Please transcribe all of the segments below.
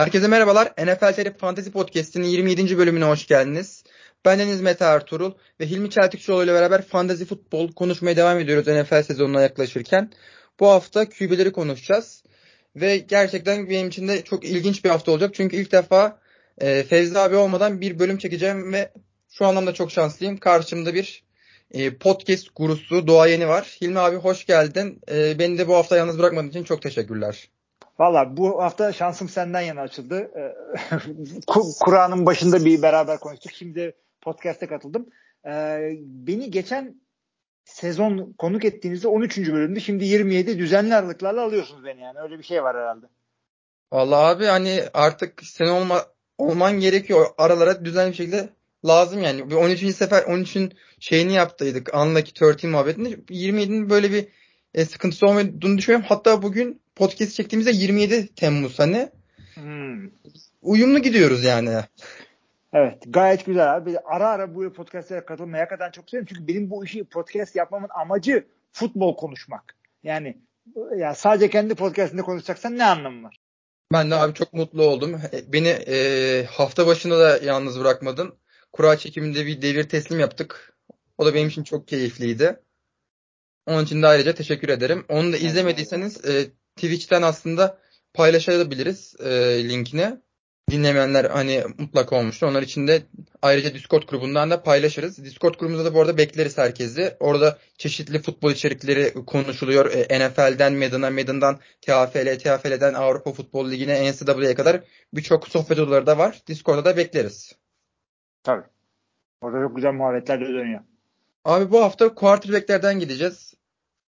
Herkese merhabalar. NFL TR Fantasy Podcast'inin 27. bölümüne hoş geldiniz. Ben Deniz Mete Ertuğrul ve Hilmi Çeltikçioğlu ile beraber fantasy futbol konuşmaya devam ediyoruz NFL sezonuna yaklaşırken. Bu hafta QB'leri konuşacağız. Ve gerçekten benim için de çok ilginç bir hafta olacak. Çünkü ilk defa e, Fevzi abi olmadan bir bölüm çekeceğim ve şu anlamda çok şanslıyım. Karşımda bir e, podcast gurusu Doğa Yeni var. Hilmi abi hoş geldin. E, beni de bu hafta yalnız bırakmadığın için çok teşekkürler. Valla bu hafta şansım senden yana açıldı. Ee, Kur'an'ın başında bir beraber konuştuk. Şimdi podcast'e katıldım. Ee, beni geçen sezon konuk ettiğinizde 13. bölümde şimdi 27 düzenli aralıklarla alıyorsunuz beni yani. Öyle bir şey var herhalde. Valla abi hani artık sen olma, olman gerekiyor. Aralara düzenli bir şekilde lazım yani. Bir 13. sefer 13'ün şeyini yaptıydık. Unlucky 13 muhabbetinde. 27'nin böyle bir e, sıkıntısı olmadığını düşünüyorum. Hatta bugün podcast çektiğimizde 27 Temmuz hani. Hmm. Uyumlu gidiyoruz yani. Evet gayet güzel abi. Ara ara bu podcastlere katılmaya kadar çok seviyorum. Çünkü benim bu işi podcast yapmamın amacı futbol konuşmak. Yani ya sadece kendi podcastinde konuşacaksan ne anlamı var? Ben de abi çok mutlu oldum. Beni e, hafta başında da yalnız bırakmadın. Kura çekiminde bir devir teslim yaptık. O da benim için çok keyifliydi. Onun için de ayrıca teşekkür ederim. Onu da izlemediyseniz e, Twitch'ten aslında paylaşabiliriz e, linkini. Dinlemeyenler hani mutlaka olmuştur. Onlar için de ayrıca Discord grubundan da paylaşırız. Discord grubumuzda da bu arada bekleriz herkesi. Orada çeşitli futbol içerikleri konuşuluyor. E, NFL'den, Madden'a, Madden'dan TFL, TFL'den Avrupa Futbol Ligi'ne, NCAA'ye kadar birçok sohbet odaları da var. Discord'da da bekleriz. Tabii. Orada çok güzel muhabbetler de dönüyor. Abi bu hafta quarterback'lerden gideceğiz.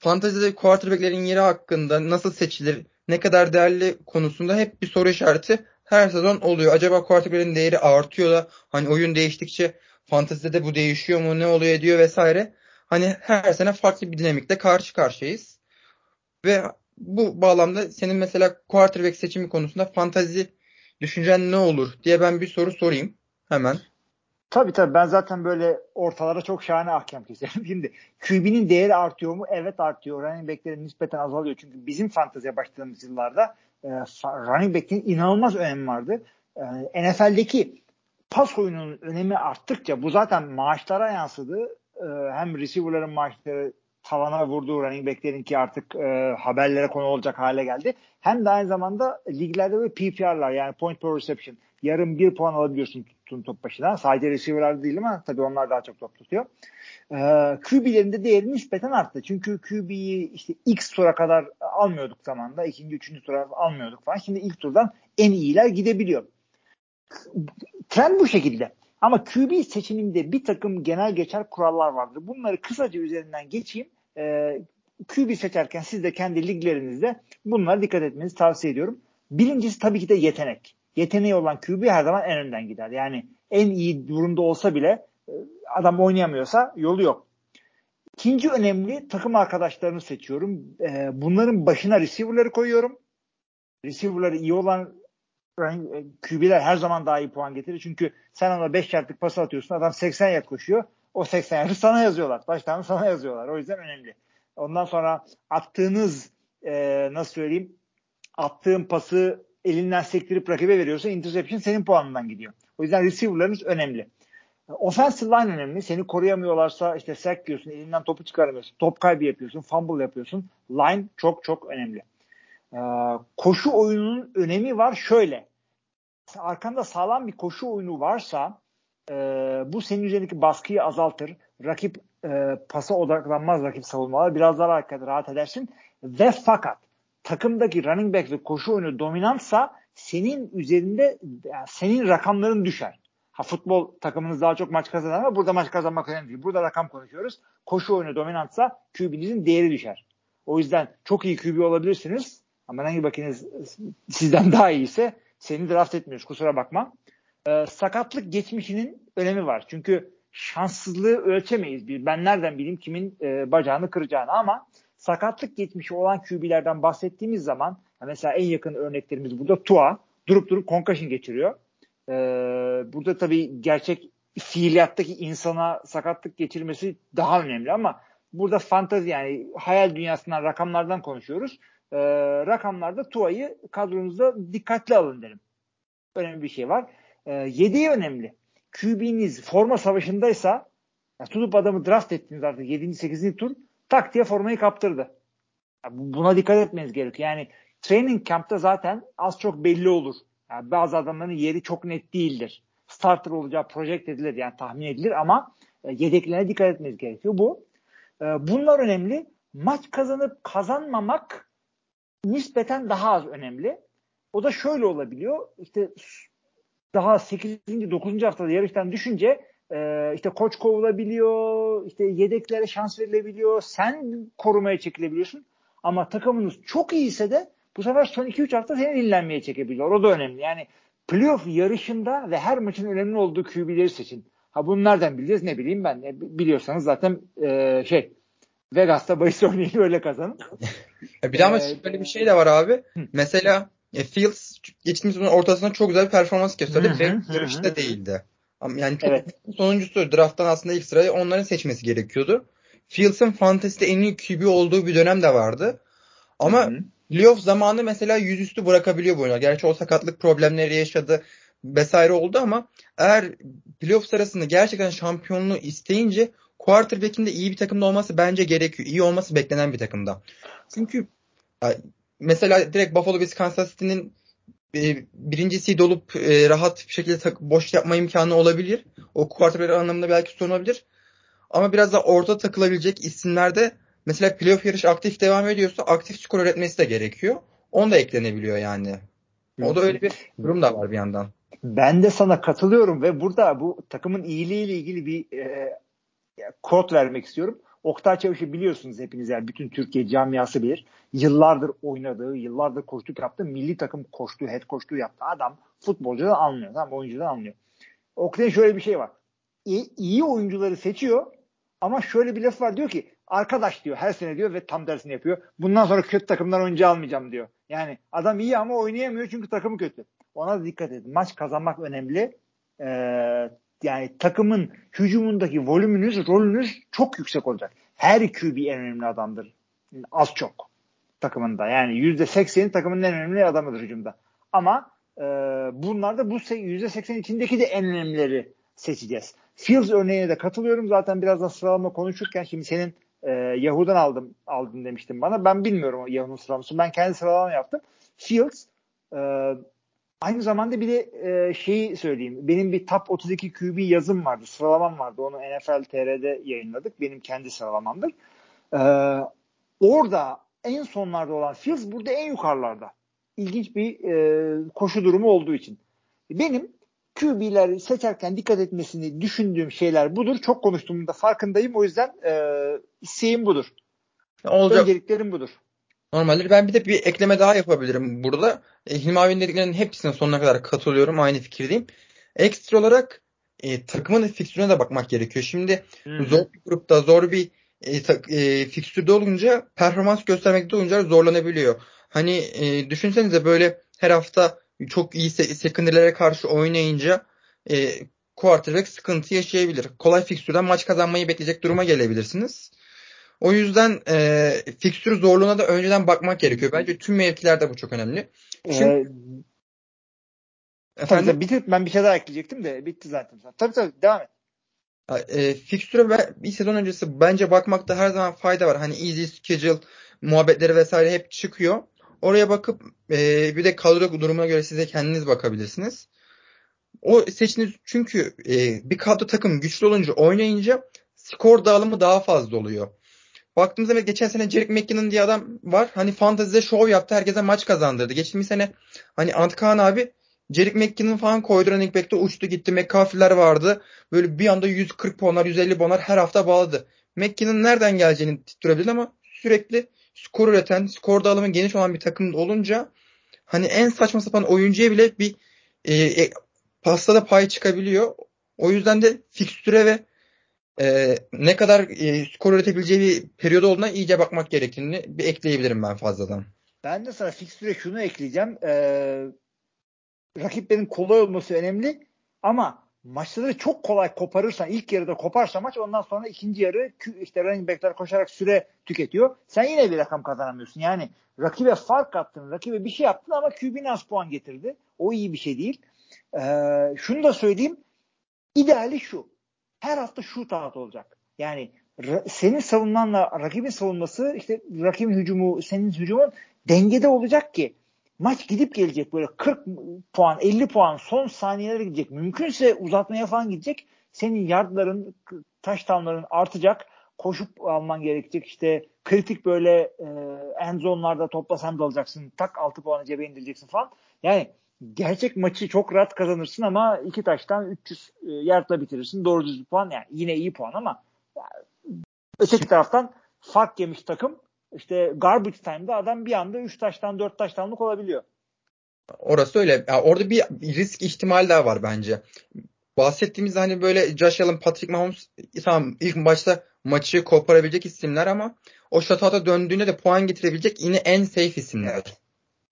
Fantezide quarterback'lerin yeri hakkında nasıl seçilir, ne kadar değerli konusunda hep bir soru işareti her sezon oluyor. Acaba quarterback'lerin değeri artıyor da hani oyun değiştikçe fantezide de bu değişiyor mu, ne oluyor diyor vesaire. Hani her sene farklı bir dinamikle karşı karşıyayız. Ve bu bağlamda senin mesela quarterback seçimi konusunda fantazi düşüncen ne olur diye ben bir soru sorayım hemen. Tabii tabii ben zaten böyle ortalara çok şahane ahkam keserim. Şimdi QB'nin değeri artıyor mu? Evet artıyor. Running back'lerin nispeten azalıyor. Çünkü bizim fanteziye başladığımız yıllarda e, running back'in inanılmaz önemi vardı. E, NFL'deki pas oyununun önemi arttıkça bu zaten maaşlara yansıdı. E, hem receiver'ların maaşları tavana vurduğu running back'lerin ki artık e, haberlere konu olacak hale geldi. Hem de aynı zamanda liglerde böyle PPR'lar yani point per reception yarım bir puan alabiliyorsun tuttuğun top başına. Sadece receiver'lar değil ama tabii onlar daha çok top tutuyor. Ee, QB'lerin de değeri nispeten arttı. Çünkü QB'yi işte X tura kadar almıyorduk zamanda. ikinci, üçüncü tura almıyorduk falan. Şimdi ilk turdan en iyiler gidebiliyor. Trend bu şekilde. Ama QB seçiminde bir takım genel geçer kurallar vardır. Bunları kısaca üzerinden geçeyim. Ee, QB seçerken siz de kendi liglerinizde bunlara dikkat etmenizi tavsiye ediyorum. Birincisi tabii ki de yetenek yeteneği olan QB her zaman en önden gider. Yani en iyi durumda olsa bile e, adam oynayamıyorsa yolu yok. İkinci önemli takım arkadaşlarını seçiyorum. E, bunların başına receiver'ları koyuyorum. Receiver'ları iyi olan e, QB'ler her zaman daha iyi puan getirir. Çünkü sen ona 5 yardlık pas atıyorsun. Adam 80 yard koşuyor. O 80 yardı sana yazıyorlar. Baştan sana yazıyorlar. O yüzden önemli. Ondan sonra attığınız nasıl söyleyeyim attığın pası elinden sektirip rakibe veriyorsa interception senin puanından gidiyor. O yüzden receiver'larınız önemli. Offensive line önemli. Seni koruyamıyorlarsa işte sack diyorsun, elinden topu çıkaramıyorsun, top kaybı yapıyorsun, fumble yapıyorsun. Line çok çok önemli. Ee, koşu oyununun önemi var şöyle. Arkanda sağlam bir koşu oyunu varsa e, bu senin üzerindeki baskıyı azaltır. Rakip e, pasa odaklanmaz rakip savunmalar. Biraz daha rahat, edersin. Ve fakat takımdaki running back ve koşu oyunu dominantsa senin üzerinde yani senin rakamların düşer. Ha futbol takımınız daha çok maç kazanır ama burada maç kazanmak önemli değil. Burada rakam konuşuyoruz. Koşu oyunu dominantsa QB'nizin değeri düşer. O yüzden çok iyi QB olabilirsiniz ama hangi bakınız sizden daha iyiyse seni draft etmiyoruz. Kusura bakma. Ee, sakatlık geçmişinin önemi var. Çünkü şanssızlığı ölçemeyiz. Ben nereden bileyim kimin e, bacağını kıracağını ama sakatlık geçmişi olan QB'lerden bahsettiğimiz zaman mesela en yakın örneklerimiz burada Tua durup durup concussion geçiriyor. Ee, burada tabii gerçek fiiliyattaki insana sakatlık geçirmesi daha önemli ama burada fantazi yani hayal dünyasından rakamlardan konuşuyoruz. Ee, rakamlarda Tua'yı kadronuzda dikkatli alın derim. önemli bir şey var. E, yedeği önemli. QB'niz forma savaşındaysa ya tutup adamı draft ettiniz artık 7. 8. tur tak diye formayı kaptırdı. Buna dikkat etmeniz gerekiyor. Yani training camp'ta zaten az çok belli olur. Yani bazı adamların yeri çok net değildir. Starter olacağı project edilir yani tahmin edilir ama e, yedeklerine dikkat etmeniz gerekiyor. Bu e, bunlar önemli. Maç kazanıp kazanmamak nispeten daha az önemli. O da şöyle olabiliyor. İşte daha 8. 9. haftada yarıştan düşünce e, işte koç kovulabiliyor, işte yedeklere şans verilebiliyor, sen korumaya çekilebiliyorsun. Ama takımınız çok iyiyse de bu sefer son 2-3 hafta seni dinlenmeye çekebiliyor. O da önemli. Yani playoff yarışında ve her maçın önemli olduğu QB'leri seçin. Ha bunu nereden bileceğiz ne bileyim ben. E, biliyorsanız zaten e, şey Vegas'ta bahis oynayın öyle kazanın. bir de ama ee, şöyle bir şey de var abi. Hı. Mesela e, Fields geçtiğimiz sezonun ortasında çok güzel bir performans gösterdi ve yarışta değildi. Yani çok evet. sonuncusu drafttan aslında ilk sırayı onların seçmesi gerekiyordu. Fields'ın fantezide en iyi QB olduğu bir dönem de vardı. Ama hı playoff zamanı mesela yüzüstü bırakabiliyor bu oyuncular. Gerçi o sakatlık problemleri yaşadı vesaire oldu ama eğer playoff sırasında gerçekten şampiyonluğu isteyince quarterback'in de iyi bir takımda olması bence gerekiyor. İyi olması beklenen bir takımda. Çünkü mesela direkt Buffalo Bills Kansas City'nin birincisi dolup e, rahat bir şekilde tak, boş yapma imkanı olabilir. O quarterback anlamında belki sorun olabilir. Ama biraz da orta takılabilecek isimlerde mesela playoff yarışı aktif devam ediyorsa aktif skor üretmesi de gerekiyor. Onu da eklenebiliyor yani. O da öyle bir durum da var bir yandan. Ben de sana katılıyorum ve burada bu takımın iyiliğiyle ilgili bir e, kod vermek istiyorum. Oktay Çavuş'u biliyorsunuz hepiniz yani bütün Türkiye camiası bilir. Yıllardır oynadığı, yıllardır koçluk yaptığı, milli takım koştuğu, head koştuğu yaptığı adam futbolcudan anlıyor. Tamam oyuncudan anlıyor. Oktay'ın şöyle bir şey var. İyi, iyi oyuncuları seçiyor ama şöyle bir laf var diyor ki arkadaş diyor her sene diyor ve tam tersini yapıyor. Bundan sonra kötü takımdan oyuncu almayacağım diyor. Yani adam iyi ama oynayamıyor çünkü takımı kötü. Ona dikkat edin. Maç kazanmak önemli. Ee, yani takımın hücumundaki volümünüz, rolünüz çok yüksek olacak. Her QB en önemli adamdır. Az çok takımında. Yani %80'i takımın en önemli adamıdır hücumda. Ama e, bunlar da bu %80 içindeki de en önemlileri seçeceğiz. Fields örneğine de katılıyorum. Zaten birazdan sıralama konuşurken şimdi senin e, Yahoo'dan aldım aldım demiştim bana. Ben bilmiyorum Yahoo'nun sıralamasını. Ben kendi sıralama yaptım. Fields e, Aynı zamanda bir de e, şeyi söyleyeyim. Benim bir top 32 QB yazım vardı. Sıralamam vardı. Onu NFL TR'de yayınladık. Benim kendi sıralamamdır. E, orada en sonlarda olan Fields burada en yukarılarda. İlginç bir e, koşu durumu olduğu için. Benim QB'ler seçerken dikkat etmesini düşündüğüm şeyler budur. Çok konuştuğumda farkındayım. O yüzden e, isteğim budur. Olacak. Önceliklerim budur. Normaldir. Ben bir de bir ekleme daha yapabilirim burada. E, Hilmi abinin dediklerinin hepsine sonuna kadar katılıyorum. Aynı fikirdeyim. Ekstra olarak e, takımın fikstürüne de bakmak gerekiyor. Şimdi hmm. zor bir grupta, zor bir e, ta, e, fikstürde olunca performans göstermekte oyuncular zorlanabiliyor. Hani e, düşünsenize böyle her hafta çok iyi se- secondary'lere karşı oynayınca e, quarterback sıkıntı yaşayabilir. Kolay fikstürden maç kazanmayı bekleyecek duruma gelebilirsiniz. O yüzden e, fikstür zorluğuna da önceden bakmak gerekiyor. Bence tüm mevkilerde bu çok önemli. Şimdi, ee, efendim? Tabii, bitir, ben bir şey daha ekleyecektim de bitti zaten. Tabii tabii devam et. E, fikstüre bir sezon öncesi bence bakmakta her zaman fayda var. Hani easy schedule muhabbetleri vesaire hep çıkıyor. Oraya bakıp e, bir de kadro durumuna göre size kendiniz bakabilirsiniz. O seçiniz çünkü e, bir kadro takım güçlü olunca oynayınca skor dağılımı daha fazla oluyor. Baktığımızda geçen sene Jerick McKinnon diye adam var. Hani fantezide şov yaptı. Herkese maç kazandırdı. Geçtiğimiz sene hani Antkan abi Jerick McKinnon falan koydu running back'te uçtu gitti. McCaffrey'ler vardı. Böyle bir anda 140 puanlar 150 puanlar her hafta bağladı. McKinnon nereden geleceğini tutturabilir ama sürekli skor üreten, skor dağılımı geniş olan bir takım olunca hani en saçma sapan oyuncuya bile bir e, e, pastada pay çıkabiliyor. O yüzden de fikstüre ve e, ne kadar e, skor üretebileceği bir periyoda olduğuna iyice bakmak gerektiğini bir ekleyebilirim ben fazladan. Ben de sana fikstüre şunu ekleyeceğim. Ee, rakiplerin kolay olması önemli ama maçları çok kolay koparırsan ilk yarıda koparsa maç ondan sonra ikinci yarı işte running backler koşarak süre tüketiyor. Sen yine bir rakam kazanamıyorsun. Yani rakibe fark attın, rakibe bir şey yaptın ama QB'nin az puan getirdi. O iyi bir şey değil. Ee, şunu da söyleyeyim. İdeali şu. Her hafta taat olacak. Yani senin savunmanla rakibin savunması işte rakibin hücumu senin hücumun dengede olacak ki maç gidip gelecek böyle 40 puan 50 puan son saniyelere gidecek. Mümkünse uzatmaya falan gidecek. Senin yardların taş tamların artacak. Koşup alman gerekecek. İşte kritik böyle e, end zone'larda toplasan da alacaksın. Tak 6 puanı cebe indireceksin falan. Yani gerçek maçı çok rahat kazanırsın ama iki taştan 300 e, yardla bitirirsin. Doğru düzgün puan yani yine iyi puan ama yani, öteki taraftan fark yemiş takım işte garbage time'da adam bir anda 3 taştan 4 taştanlık olabiliyor. Orası öyle. Ya orada bir risk ihtimali daha var bence. Bahsettiğimiz hani böyle Josh Allen, Patrick Mahomes tamam ilk başta maçı koparabilecek isimler ama o shutout'a döndüğünde de puan getirebilecek yine en safe isimler.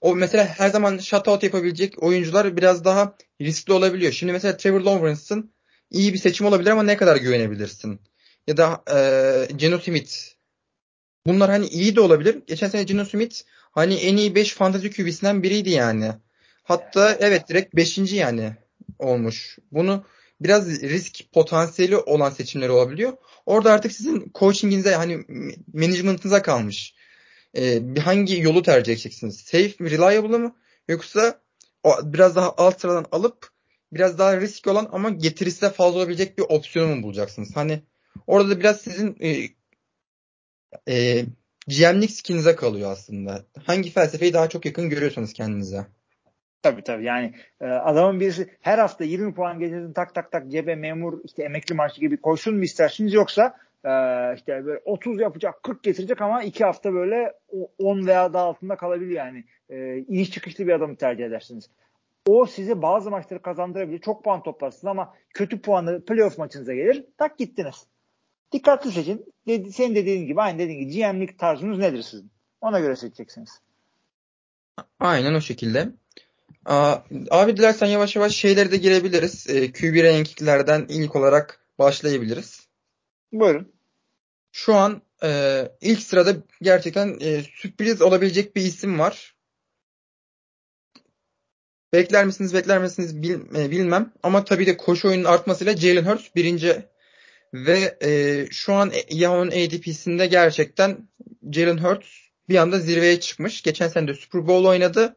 O mesela her zaman shutout yapabilecek oyuncular biraz daha riskli olabiliyor. Şimdi mesela Trevor Lawrence'ın iyi bir seçim olabilir ama ne kadar güvenebilirsin? Ya da e, Geno Smith. Bunlar hani iyi de olabilir. Geçen sene Geno Smith hani en iyi 5 fantasy QB'sinden biriydi yani. Hatta evet direkt 5. yani olmuş. Bunu biraz risk potansiyeli olan seçimler olabiliyor. Orada artık sizin coachinginize hani management'ınıza kalmış. Ee, hangi yolu tercih edeceksiniz? Safe mi, reliable mı? Yoksa o, biraz daha alt sıradan alıp biraz daha risk olan ama getirisi de fazla olabilecek bir opsiyonu mu bulacaksınız? Hani orada da biraz sizin e, e, GM'lik skinize kalıyor aslında. Hangi felsefeyi daha çok yakın görüyorsanız kendinize. Tabii tabii yani e, adamın birisi her hafta 20 puan getirdin tak tak tak cebe memur işte emekli maaşı gibi koysun mu istersiniz yoksa e, işte böyle 30 yapacak 40 getirecek ama 2 hafta böyle 10 veya daha altında kalabilir yani e, iniş çıkışlı bir adamı tercih edersiniz. O size bazı maçları kazandırabilir. Çok puan toplarsınız ama kötü puanı playoff maçınıza gelir. Tak gittiniz. Dikkatli seçin. Dedi, senin dediğin gibi aynı dediğin gibi GM'lik tarzınız nedir sizin? Ona göre seçeceksiniz. Aynen o şekilde. Aa, abi dilersen yavaş yavaş şeylere de girebiliriz. E, QB rankinglerden ilk olarak başlayabiliriz. Buyurun. Şu an e, ilk sırada gerçekten e, sürpriz olabilecek bir isim var. Bekler misiniz bekler misiniz bil, e, bilmem. Ama tabii de koşu oyunun artmasıyla Jalen Hurts birinci ve e, şu an Yahoo'nun ADP'sinde gerçekten Jalen Hurts bir anda zirveye çıkmış. Geçen sene de Super Bowl oynadı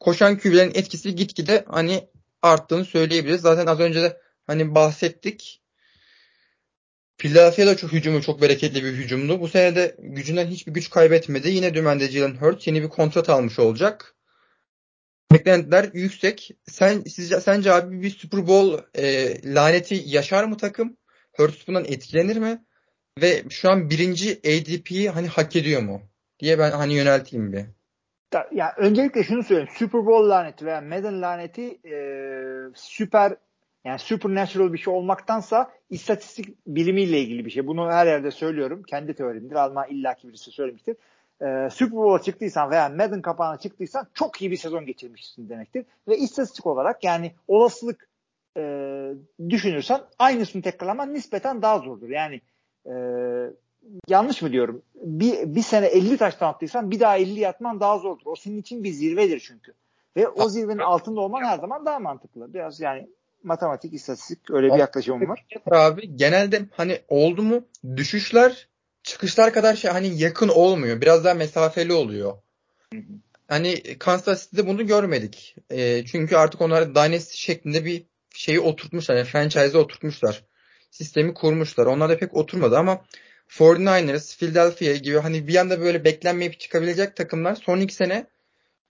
koşan QB'lerin etkisi gitgide hani arttığını söyleyebiliriz. Zaten az önce de hani bahsettik. Philadelphia'da çok hücumu çok bereketli bir hücumdu. Bu sene de gücünden hiçbir güç kaybetmedi. Yine dümende Jalen Hurts yeni bir kontrat almış olacak. Beklentiler yüksek. Sen sizce sence abi bir Super Bowl e, laneti yaşar mı takım? Hurts bundan etkilenir mi? Ve şu an birinci ADP'yi hani hak ediyor mu? diye ben hani yönelteyim bir ya öncelikle şunu söyleyeyim. Super Bowl laneti veya Madden laneti e, süper yani supernatural bir şey olmaktansa istatistik bilimiyle ilgili bir şey. Bunu her yerde söylüyorum. Kendi teorimdir. Alman illaki birisi söylemiştir. Ee, Super Bowl'a çıktıysan veya Madden kapağına çıktıysan çok iyi bir sezon geçirmişsin demektir. Ve istatistik olarak yani olasılık e, düşünürsen aynısını tekrarlaman nispeten daha zordur. Yani e, yanlış mı diyorum? Bir, bir sene 50 taştan attıysan bir daha 50 yatman daha zordur. O senin için bir zirvedir çünkü. Ve o zirvenin altında olman her zaman daha mantıklı. Biraz yani matematik, istatistik öyle bir yaklaşımım var. Abi genelde hani oldu mu düşüşler çıkışlar kadar şey hani yakın olmuyor. Biraz daha mesafeli oluyor. Hani Kansas City'de bunu görmedik. E, çünkü artık onlar Dynasty şeklinde bir şeyi oturtmuşlar. Yani franchise'ı oturtmuşlar. Sistemi kurmuşlar. Onlar da pek oturmadı ama 49ers, Philadelphia gibi hani bir anda böyle beklenmeyip çıkabilecek takımlar son iki sene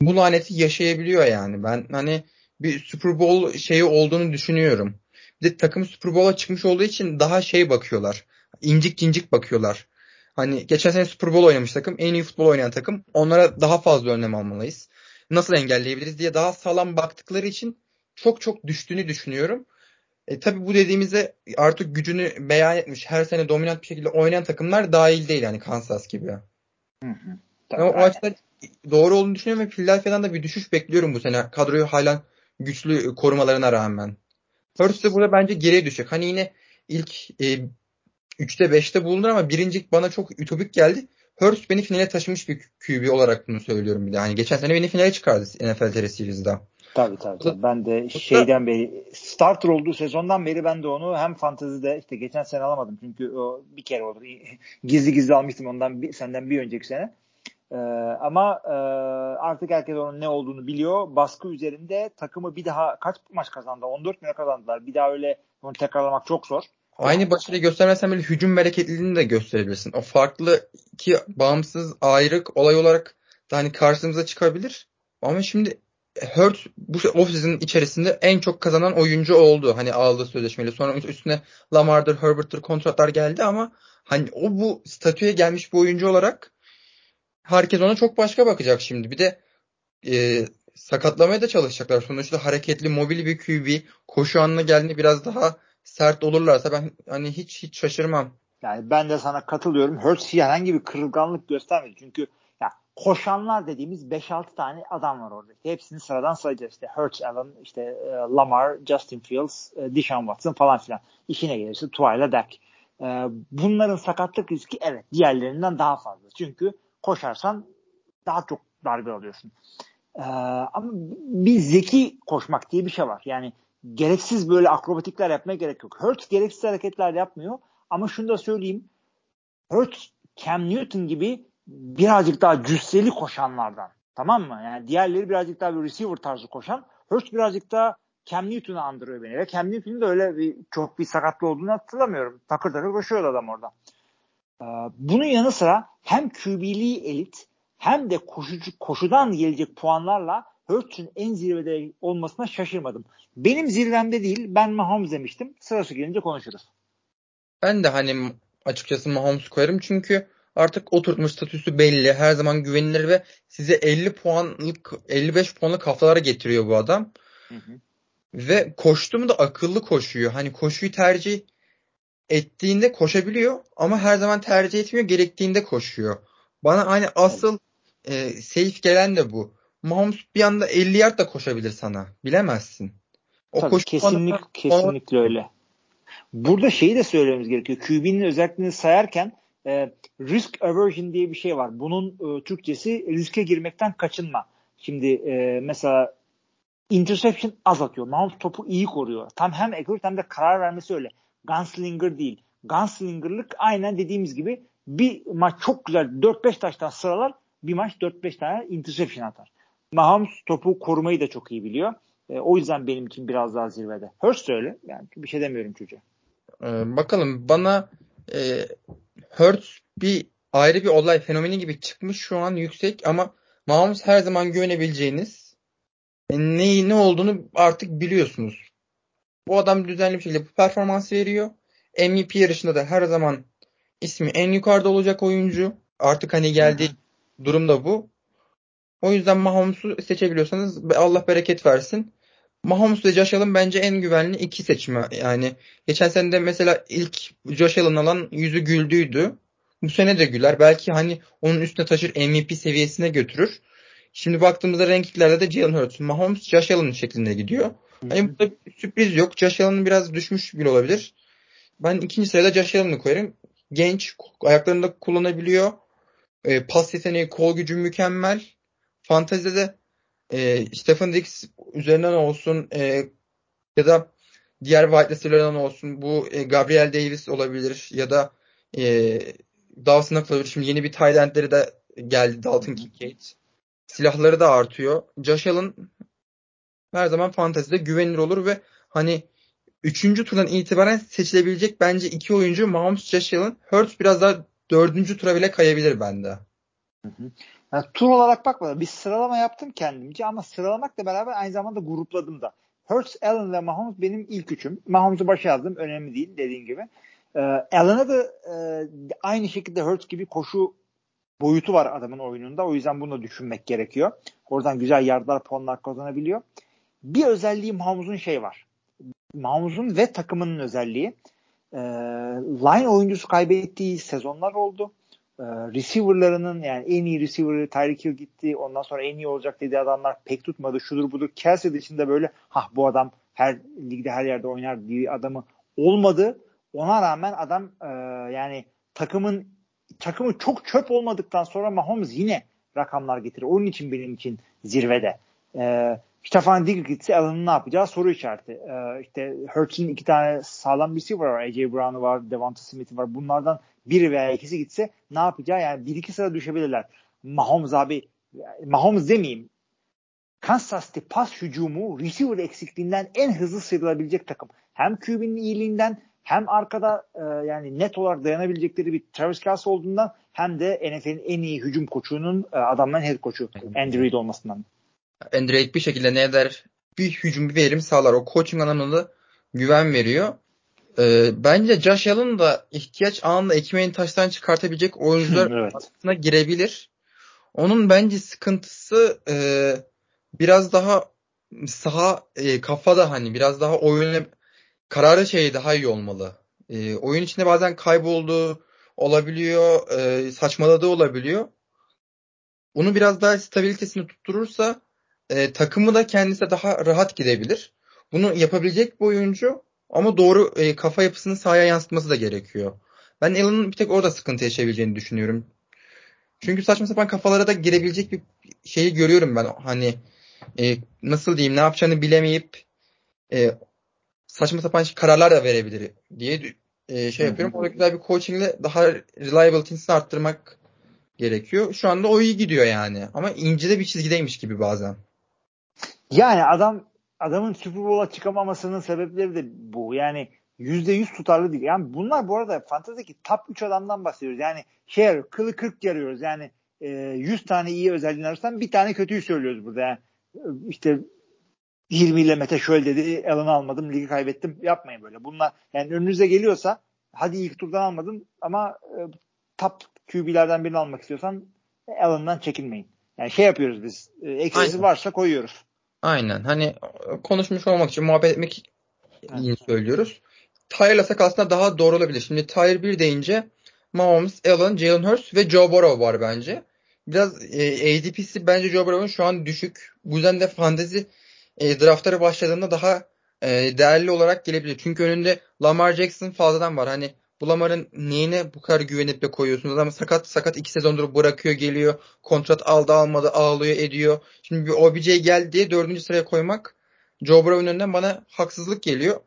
bu laneti yaşayabiliyor yani. Ben hani bir Super Bowl şeyi olduğunu düşünüyorum. Bir de takım Super Bowl'a çıkmış olduğu için daha şey bakıyorlar. İncik cincik bakıyorlar. Hani geçen sene Super Bowl oynamış takım, en iyi futbol oynayan takım. Onlara daha fazla önlem almalıyız. Nasıl engelleyebiliriz diye daha sağlam baktıkları için çok çok düştüğünü düşünüyorum. E, tabii bu dediğimizde artık gücünü beyan etmiş, her sene dominant bir şekilde oynayan takımlar dahil değil yani Kansas gibi. Hı hı. Ama o açıdan doğru olduğunu düşünüyorum ve Philadelphia'dan da bir düşüş bekliyorum bu sene. Kadroyu hala güçlü korumalarına rağmen. Hurts de burada bence geriye düşecek. Hani yine ilk e, 3'te 5'te bulunur ama birinci bana çok ütopik geldi. Hurts beni finale taşımış bir QB olarak bunu söylüyorum bir de. Hani geçen sene beni finale çıkardı NFL TR Series'de. Tabii tabii. tabii. Ben de şeyden beri starter olduğu sezondan beri ben de onu hem fantezide işte geçen sene alamadım çünkü o bir kere olur. Gizli gizli almıştım ondan bir, senden bir önceki sene. Ee, ama e, artık herkes onun ne olduğunu biliyor. Baskı üzerinde takımı bir daha kaç maç kazandı? 14 mi kazandılar? Bir daha öyle onu tekrarlamak çok zor. Aynı başarıyı göstermezsen bile hücum bereketliliğini de gösterebilirsin. O farklı iki bağımsız ayrık olay olarak da hani karşımıza çıkabilir. Ama şimdi Hurt bu offseason içerisinde en çok kazanan oyuncu oldu. Hani aldığı sözleşmeyle. Sonra üstüne Lamar'dır, Herbert'tır kontratlar geldi ama hani o bu statüye gelmiş bir oyuncu olarak herkes ona çok başka bakacak şimdi. Bir de e, sakatlamaya da çalışacaklar. Sonuçta hareketli, mobil bir QB koşu anına geldiğinde biraz daha sert olurlarsa ben hani hiç hiç şaşırmam. Yani ben de sana katılıyorum. Hurts herhangi bir kırılganlık göstermedi. Çünkü ya koşanlar dediğimiz 5-6 tane adam var orada. Hepsini sıradan sayacağız. İşte Hurts, Allen, işte e, Lamar, Justin Fields, e, Deshaun Watson falan filan. İşine gelirse Tuayla Dak. E, bunların sakatlık riski evet diğerlerinden daha fazla. Çünkü koşarsan daha çok darbe alıyorsun. Ee, ama bir zeki koşmak diye bir şey var. Yani gereksiz böyle akrobatikler yapmaya gerek yok. Hurts gereksiz hareketler yapmıyor. Ama şunu da söyleyeyim. Hurts Cam Newton gibi birazcık daha cüsseli koşanlardan. Tamam mı? Yani diğerleri birazcık daha bir receiver tarzı koşan. Hurts birazcık daha Cam Newton'u andırıyor beni. Ve Cam Newton'un da öyle bir çok bir sakatlı olduğunu hatırlamıyorum. Takır takır koşuyor adam orada. Ee, bunun yanı sıra hem QB'liği elit hem de koşucu, koşudan gelecek puanlarla Hurts'un en zirvede olmasına şaşırmadım. Benim zirvemde değil. Ben Mahomes demiştim. Sırası gelince konuşuruz. Ben de hani açıkçası Mahomes koyarım çünkü artık oturtmuş statüsü belli. Her zaman güvenilir ve size 50 puanlık 55 puanlık haftalara getiriyor bu adam. Hı hı. Ve koştu mu da akıllı koşuyor. Hani koşuyu tercih ettiğinde koşabiliyor ama her zaman tercih etmiyor. Gerektiğinde koşuyor. Bana hani asıl e, safe gelen de bu. Mahomes bir anda 50 yard da koşabilir sana. Bilemezsin. O Tabii kesinlik, bana, kesinlikle öyle. Burada şeyi de söylememiz gerekiyor. QB'nin özelliklerini sayarken e, risk aversion diye bir şey var. Bunun e, Türkçesi riske girmekten kaçınma. Şimdi e, mesela interception az atıyor. Mahomes topu iyi koruyor. Tam hem accurate hem de karar vermesi öyle. Gunslinger değil. Gunslinger'lık aynen dediğimiz gibi bir maç çok güzel 4-5 taştan sıralar bir maç 4-5 tane interception atar. Mahomes topu korumayı da çok iyi biliyor. E, o yüzden benim için biraz daha zirvede. Hurst öyle. Yani bir şey demiyorum çocuğa. Ee, bakalım bana e, Hurts bir ayrı bir olay fenomeni gibi çıkmış şu an yüksek ama Mahomes her zaman güvenebileceğiniz e, ne, ne olduğunu artık biliyorsunuz. Bu adam düzenli bir şekilde bu performans veriyor. MVP yarışında da her zaman ismi en yukarıda olacak oyuncu. Artık hani geldiği durum da bu. O yüzden Mahomes'u seçebiliyorsanız Allah bereket versin. Mahomes ve Josh Allen bence en güvenli iki seçme. Yani geçen sene de mesela ilk Josh Allen alan yüzü güldüydü. Bu sene de güler. Belki hani onun üstüne taşır MVP seviyesine götürür. Şimdi baktığımızda rankinglerde de Jalen Hurts, Mahomes, Josh Allen şeklinde gidiyor. Hani burada sürpriz yok. Josh Allen biraz düşmüş bile olabilir. Ben ikinci sırada Josh Allen'ı koyarım. Genç, ayaklarını da kullanabiliyor. E, pas yeteneği, kol gücü mükemmel. Fantezide de e, Stephen Diggs üzerinden olsun e, ya da diğer wide receiver'lardan olsun bu e, Gabriel Davis olabilir ya da e, Dawson olabilir. Şimdi yeni bir tight de geldi Dalton Kincaid. Silahları da artıyor. Josh Allen her zaman fantezide güvenilir olur ve hani üçüncü turdan itibaren seçilebilecek bence iki oyuncu Mahomes, Josh Allen. Hurts biraz daha dördüncü tura bile kayabilir bende. Hı. Yani tur olarak bakmadım. Bir sıralama yaptım kendimce ama sıralamakla beraber aynı zamanda grupladım da. Hurts, Allen ve Mahomes benim ilk üçüm. Mahomes'u başa yazdım. Önemli değil dediğin gibi. Ee, Allen'a da e, aynı şekilde Hurts gibi koşu boyutu var adamın oyununda. O yüzden bunu düşünmek gerekiyor. Oradan güzel yardlar, puanlar kazanabiliyor. Bir özelliği Mahomes'un şey var. Mahomes'un ve takımının özelliği. E, line oyuncusu kaybettiği sezonlar oldu e, receiver'larının yani en iyi receiver'ı Tyreek Hill gitti. Ondan sonra en iyi olacak dediği adamlar pek tutmadı. Şudur budur. Kelsey dışında böyle ha bu adam her ligde her yerde oynar diye adamı olmadı. Ona rağmen adam e, yani takımın takımı çok çöp olmadıktan sonra Mahomes yine rakamlar getirir. Onun için benim için zirvede. E, Stefan Diggs gitse Allen'ın ne yapacağı soru işareti. Ee, işte Hurts'un iki tane sağlam receiver var. AJ Brown'u var, Devonta Smith'i var. Bunlardan biri veya ikisi gitse ne yapacağı yani bir iki sıra düşebilirler. Mahomes abi Mahomes demeyeyim. Kansas City pas hücumu receiver eksikliğinden en hızlı sıyrılabilecek takım. Hem QB'nin iyiliğinden hem arkada e, yani net olarak dayanabilecekleri bir Travis Kelce olduğundan hem de NFL'in en iyi hücum koçunun e, adamların head koçu Andy Reid olmasından. Andy Reid bir şekilde ne eder? Bir hücum bir verim sağlar. O coaching anlamında güven veriyor. Ee, bence Josh Allen da ihtiyaç anında ekmeğini taştan çıkartabilecek oyuncular evet. arasına girebilir. Onun bence sıkıntısı e, biraz daha saha e, kafada hani biraz daha oyun kararı şeyi daha iyi olmalı. E, oyun içinde bazen kayboldu olabiliyor, e, saçmaladığı olabiliyor. Onu biraz daha stabilitesini tutturursa e, takımı da kendisi daha rahat gidebilir. Bunu yapabilecek bir oyuncu ama doğru e, kafa yapısını sahaya yansıtması da gerekiyor. Ben Allen'ın bir tek orada sıkıntı yaşayabileceğini düşünüyorum. Çünkü saçma sapan kafalara da girebilecek bir şeyi görüyorum ben. Hani e, nasıl diyeyim ne yapacağını bilemeyip e, saçma sapan kararlar da verebilir diye e, şey yapıyorum. Orada güzel bir coachingle daha reliability'sini arttırmak gerekiyor. Şu anda o iyi gidiyor yani. Ama incede bir çizgideymiş gibi bazen. Yani adam adamın Super Bowl'a çıkamamasının sebepleri de bu. Yani %100 tutarlı değil. Yani bunlar bu arada fantezideki top 3 adamdan bahsediyoruz. Yani şey kılı kırk yarıyoruz. Yani e, 100 tane iyi özelliğini ararsan bir tane kötüyü söylüyoruz burada. Yani işte 20 ile Mete şöyle dedi Allen'ı almadım ligi kaybettim yapmayın böyle. Bunlar yani önünüze geliyorsa hadi ilk turdan almadın ama e, top QB'lerden birini almak istiyorsan Allen'dan çekinmeyin. Yani şey yapıyoruz biz. E, eksisi varsa koyuyoruz. Aynen. Hani konuşmuş olmak için muhabbet etmek iyi söylüyoruz. Tyler aslında daha doğru olabilir. Şimdi Tyler 1 deyince Mahomes, Allen, Jalen Hurts ve Joe Burrow var bence. Biraz e, ADP'si bence Joe Burrow'un şu an düşük. Bu yüzden de fantezi e, draftları başladığında daha e, değerli olarak gelebilir. Çünkü önünde Lamar Jackson fazladan var. Hani Lamar'ın neyine bu kadar güvenip de koyuyorsunuz? Ama sakat sakat iki sezondur bırakıyor geliyor. Kontrat aldı almadı ağlıyor ediyor. Şimdi bir OBJ geldi dördüncü sıraya koymak Joe Burrow'un önünden bana haksızlık geliyor.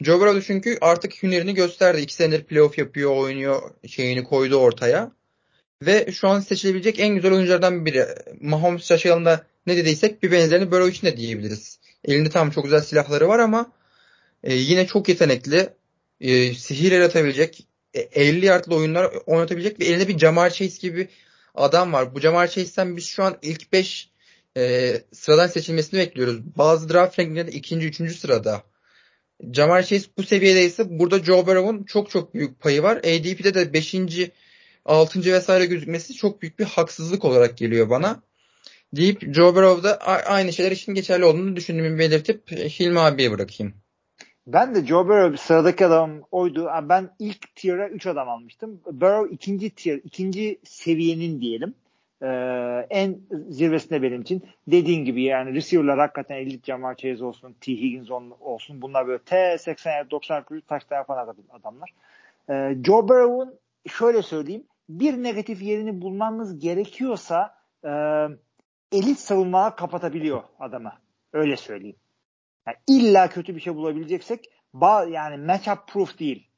Joe Burrow çünkü artık hünerini gösterdi. İki senedir playoff yapıyor, oynuyor, şeyini koydu ortaya. Ve şu an seçilebilecek en güzel oyunculardan biri. Mahomes şaşayalında ne dediysek bir benzerini Burrow için de diyebiliriz. Elinde tam çok güzel silahları var ama e, yine çok yetenekli. E, sihir yaratabilecek. E, 50 yardlı oyunlar oynatabilecek ve elinde bir Jamar Chase gibi adam var. Bu Jamar Chase'den biz şu an ilk 5 e, sıradan seçilmesini bekliyoruz. Bazı draft rankinglerinde ikinci, üçüncü sırada. Jamar Chase bu seviyedeyse burada Joe Burrow'un çok çok büyük payı var. ADP'de de 5. 6. vesaire gözükmesi çok büyük bir haksızlık olarak geliyor bana. Deyip Joe Burrow'da aynı şeyler için geçerli olduğunu düşündüğümü belirtip e, Hilmi abiye bırakayım. Ben de Joe Burrow sıradaki adam oydu. Ben ilk tier'a 3 adam almıştım. Burrow ikinci tier, ikinci seviyenin diyelim. Ee, en zirvesinde benim için. Dediğin gibi yani receiver'lar hakikaten elit Jamar Chase olsun, T. Higgins olsun. Bunlar böyle T80 90 kuruş taşta yapan adamlar. Ee, Joe Burrow'un şöyle söyleyeyim. Bir negatif yerini bulmanız gerekiyorsa e, elit savunmalar kapatabiliyor adamı. Öyle söyleyeyim. Yani illa kötü bir şey bulabileceksek yani matchup proof değil.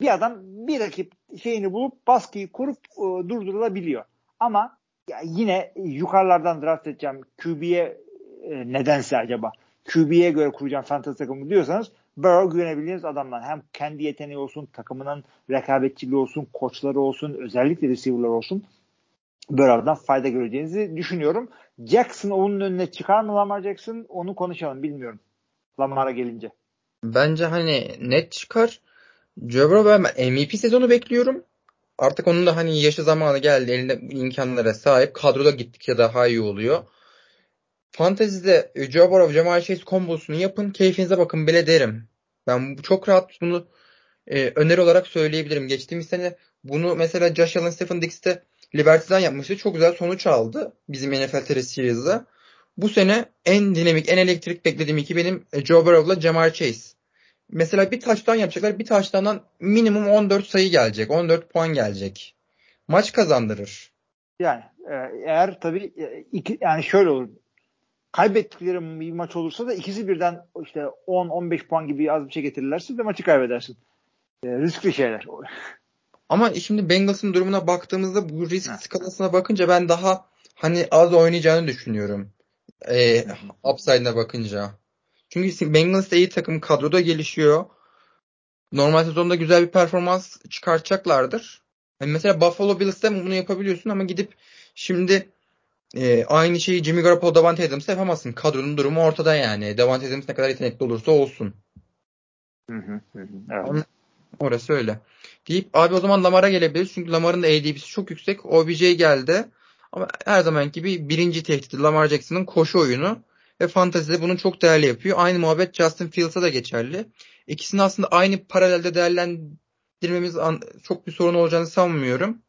Bir adam bir rakip şeyini bulup baskıyı kurup e, durdurulabiliyor. Ama ya yine yukarılardan draft edeceğim QB'ye e, nedense acaba QB'ye göre kuracağım fantasy takımı diyorsanız Burrow güvenebildiğiniz adamlar. Hem kendi yeteneği olsun, takımının rekabetçiliği olsun, koçları olsun, özellikle receiver'lar olsun. Burrow'dan fayda göreceğinizi düşünüyorum. Jackson onun önüne çıkar mı Lamar Jackson? Onu konuşalım bilmiyorum. Lamar'a gelince. Bence hani net çıkar. Joe ben MVP sezonu bekliyorum artık onun da hani yaşı zamanı geldi. Elinde imkanlara sahip. Kadroda gittikçe daha iyi oluyor. Fantezide Joe Burrow, Jamal Chase kombosunu yapın. Keyfinize bakın bile derim. Ben çok rahat bunu e, öneri olarak söyleyebilirim. Geçtiğimiz sene bunu mesela Josh Allen, Stephen Dix'te Liberty'den yapmıştı. Çok güzel sonuç aldı bizim NFL TR Series'da. Bu sene en dinamik, en elektrik beklediğim iki benim Joe Burrow'la Jamar Chase mesela bir taştan yapacaklar. Bir taştandan minimum 14 sayı gelecek. 14 puan gelecek. Maç kazandırır. Yani e, eğer tabii e, iki, yani şöyle olur. kaybettikleri bir maç olursa da ikisi birden işte 10-15 puan gibi az bir şey getirirlerse de maçı kaybedersin. E, riskli şeyler. Ama şimdi Bengals'ın durumuna baktığımızda bu risk ha. skalasına bakınca ben daha hani az oynayacağını düşünüyorum. E, upside'ına bakınca. Çünkü Bengals de iyi takım kadroda gelişiyor. Normal sezonda güzel bir performans çıkartacaklardır. Yani mesela Buffalo Bills'te bunu yapabiliyorsun ama gidip şimdi e, aynı şeyi Jimmy Garoppolo, Davante Adams'ta yapamazsın. Kadronun durumu ortada yani. Davante Adams ne kadar yetenekli olursa olsun. Hı hı hı. Evet. Orası öyle. Deyip abi o zaman Lamar'a gelebiliriz. Çünkü Lamar'ın da ADP'si çok yüksek. OBJ geldi. Ama her zaman gibi birinci tehdidi Lamar Jackson'ın koşu oyunu. Ve fantezide bunu çok değerli yapıyor. Aynı muhabbet Justin Fields'a da geçerli. İkisini aslında aynı paralelde değerlendirmemiz çok bir sorun olacağını sanmıyorum.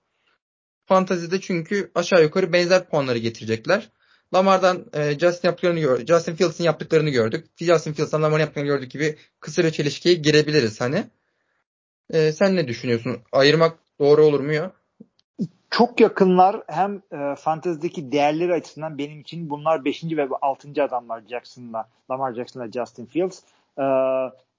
Fantazide çünkü aşağı yukarı benzer puanları getirecekler. Lamar'dan e, Justin yaptıklarını gördük. Justin Fields'ın yaptıklarını gördük. Justin Fields'tan Lamar'ın yaptıklarını gördük gibi kısır çelişkiye girebiliriz hani. E, sen ne düşünüyorsun? Ayırmak doğru olur mu ya? Çok yakınlar hem e, fantezideki değerleri açısından benim için bunlar 5. ve 6. adamlar Jackson'la, Lamar Jackson'la Justin Fields. E,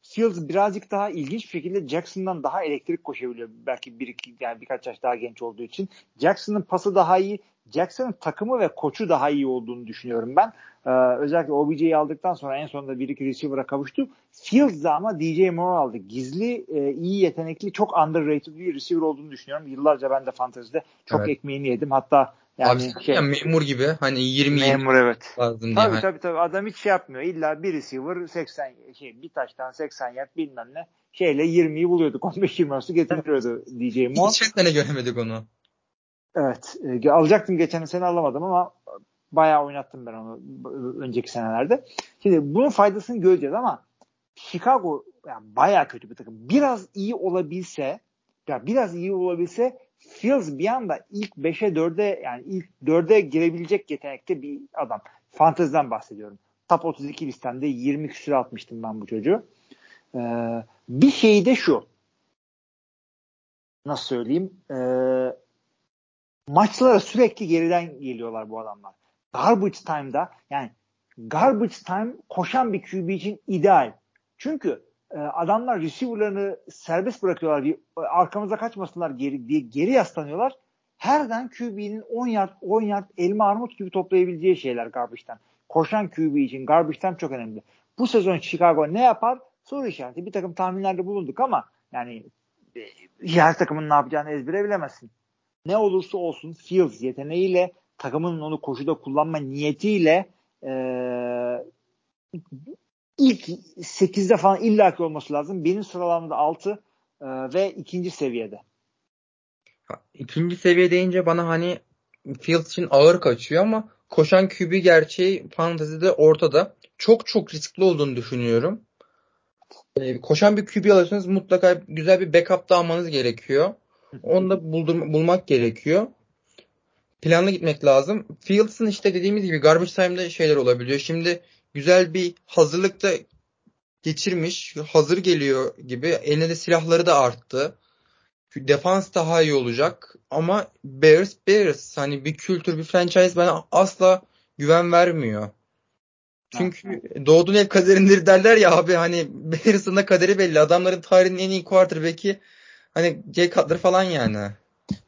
Fields birazcık daha ilginç bir şekilde Jackson'dan daha elektrik koşabiliyor. Belki bir iki yani birkaç yaş daha genç olduğu için. Jackson'ın pası daha iyi. Jackson'ın takımı ve koçu daha iyi olduğunu düşünüyorum ben. Ee, özellikle OBJ'yi aldıktan sonra en sonunda bir iki receiver'a kavuştu. Fields da ama DJ Moore aldı. Gizli, e, iyi, yetenekli, çok underrated bir receiver olduğunu düşünüyorum. Yıllarca ben de fantezide çok evet. ekmeğini yedim. Hatta yani Abi şey, memur gibi hani 20 memur evet. Tabii hani. tabii tabii adam hiç şey yapmıyor. İlla bir receiver 80 şey bir taştan 80 yard bilmem ne şeyle 20'yi buluyorduk. 15-20 arası getiriyordu DJ Moore. Hiç sene göremedik onu. Evet. E, alacaktım geçen sene alamadım ama bayağı oynattım ben onu önceki senelerde. Şimdi bunun faydasını göreceğiz ama Chicago yani bayağı kötü bir takım. Biraz iyi olabilse ya biraz iyi olabilse Fields bir anda ilk 5'e 4'e yani ilk 4'e girebilecek yetenekte bir adam. Fanteziden bahsediyorum. Top 32 listemde 20 küsur atmıştım ben bu çocuğu. Ee, bir şey de şu. Nasıl söyleyeyim? Ee, maçlara sürekli geriden geliyorlar bu adamlar. Garbage time'da yani garbage time koşan bir QB için ideal. Çünkü e, adamlar receiver'larını serbest bırakıyorlar. Bir, arkamıza kaçmasınlar geri diye geri yaslanıyorlar. Herden QB'nin 10 yard 10 yard elma armut gibi toplayabileceği şeyler garbage'den. Koşan QB için garbage'den çok önemli. Bu sezon Chicago ne yapar? Soru işareti. Bir takım tahminlerde bulunduk ama yani e, her takımın ne yapacağını ezbere bilemezsin. Ne olursa olsun Fields yeteneğiyle takımın onu koşuda kullanma niyetiyle e, ilk 8'de falan illaki olması lazım. Benim sıralamada 6 e, ve ikinci seviyede. İkinci seviye deyince bana hani Fields için ağır kaçıyor ama koşan QB gerçeği fantazide ortada. Çok çok riskli olduğunu düşünüyorum. Ee, koşan bir QB alırsanız mutlaka güzel bir backup da almanız gerekiyor. Onu da buldurma, bulmak gerekiyor. Planlı gitmek lazım. Fields'ın işte dediğimiz gibi garbage time'da şeyler olabiliyor. Şimdi güzel bir hazırlıkta geçirmiş. Hazır geliyor gibi. Eline de silahları da arttı. Defans daha iyi olacak. Ama Bears Bears. Hani bir kültür, bir franchise bana asla güven vermiyor. Çünkü doğduğun ev kaderindir derler ya abi hani Bears'ın da kaderi belli. Adamların tarihinin en iyi quarterback'i hani Jay Cutler falan yani.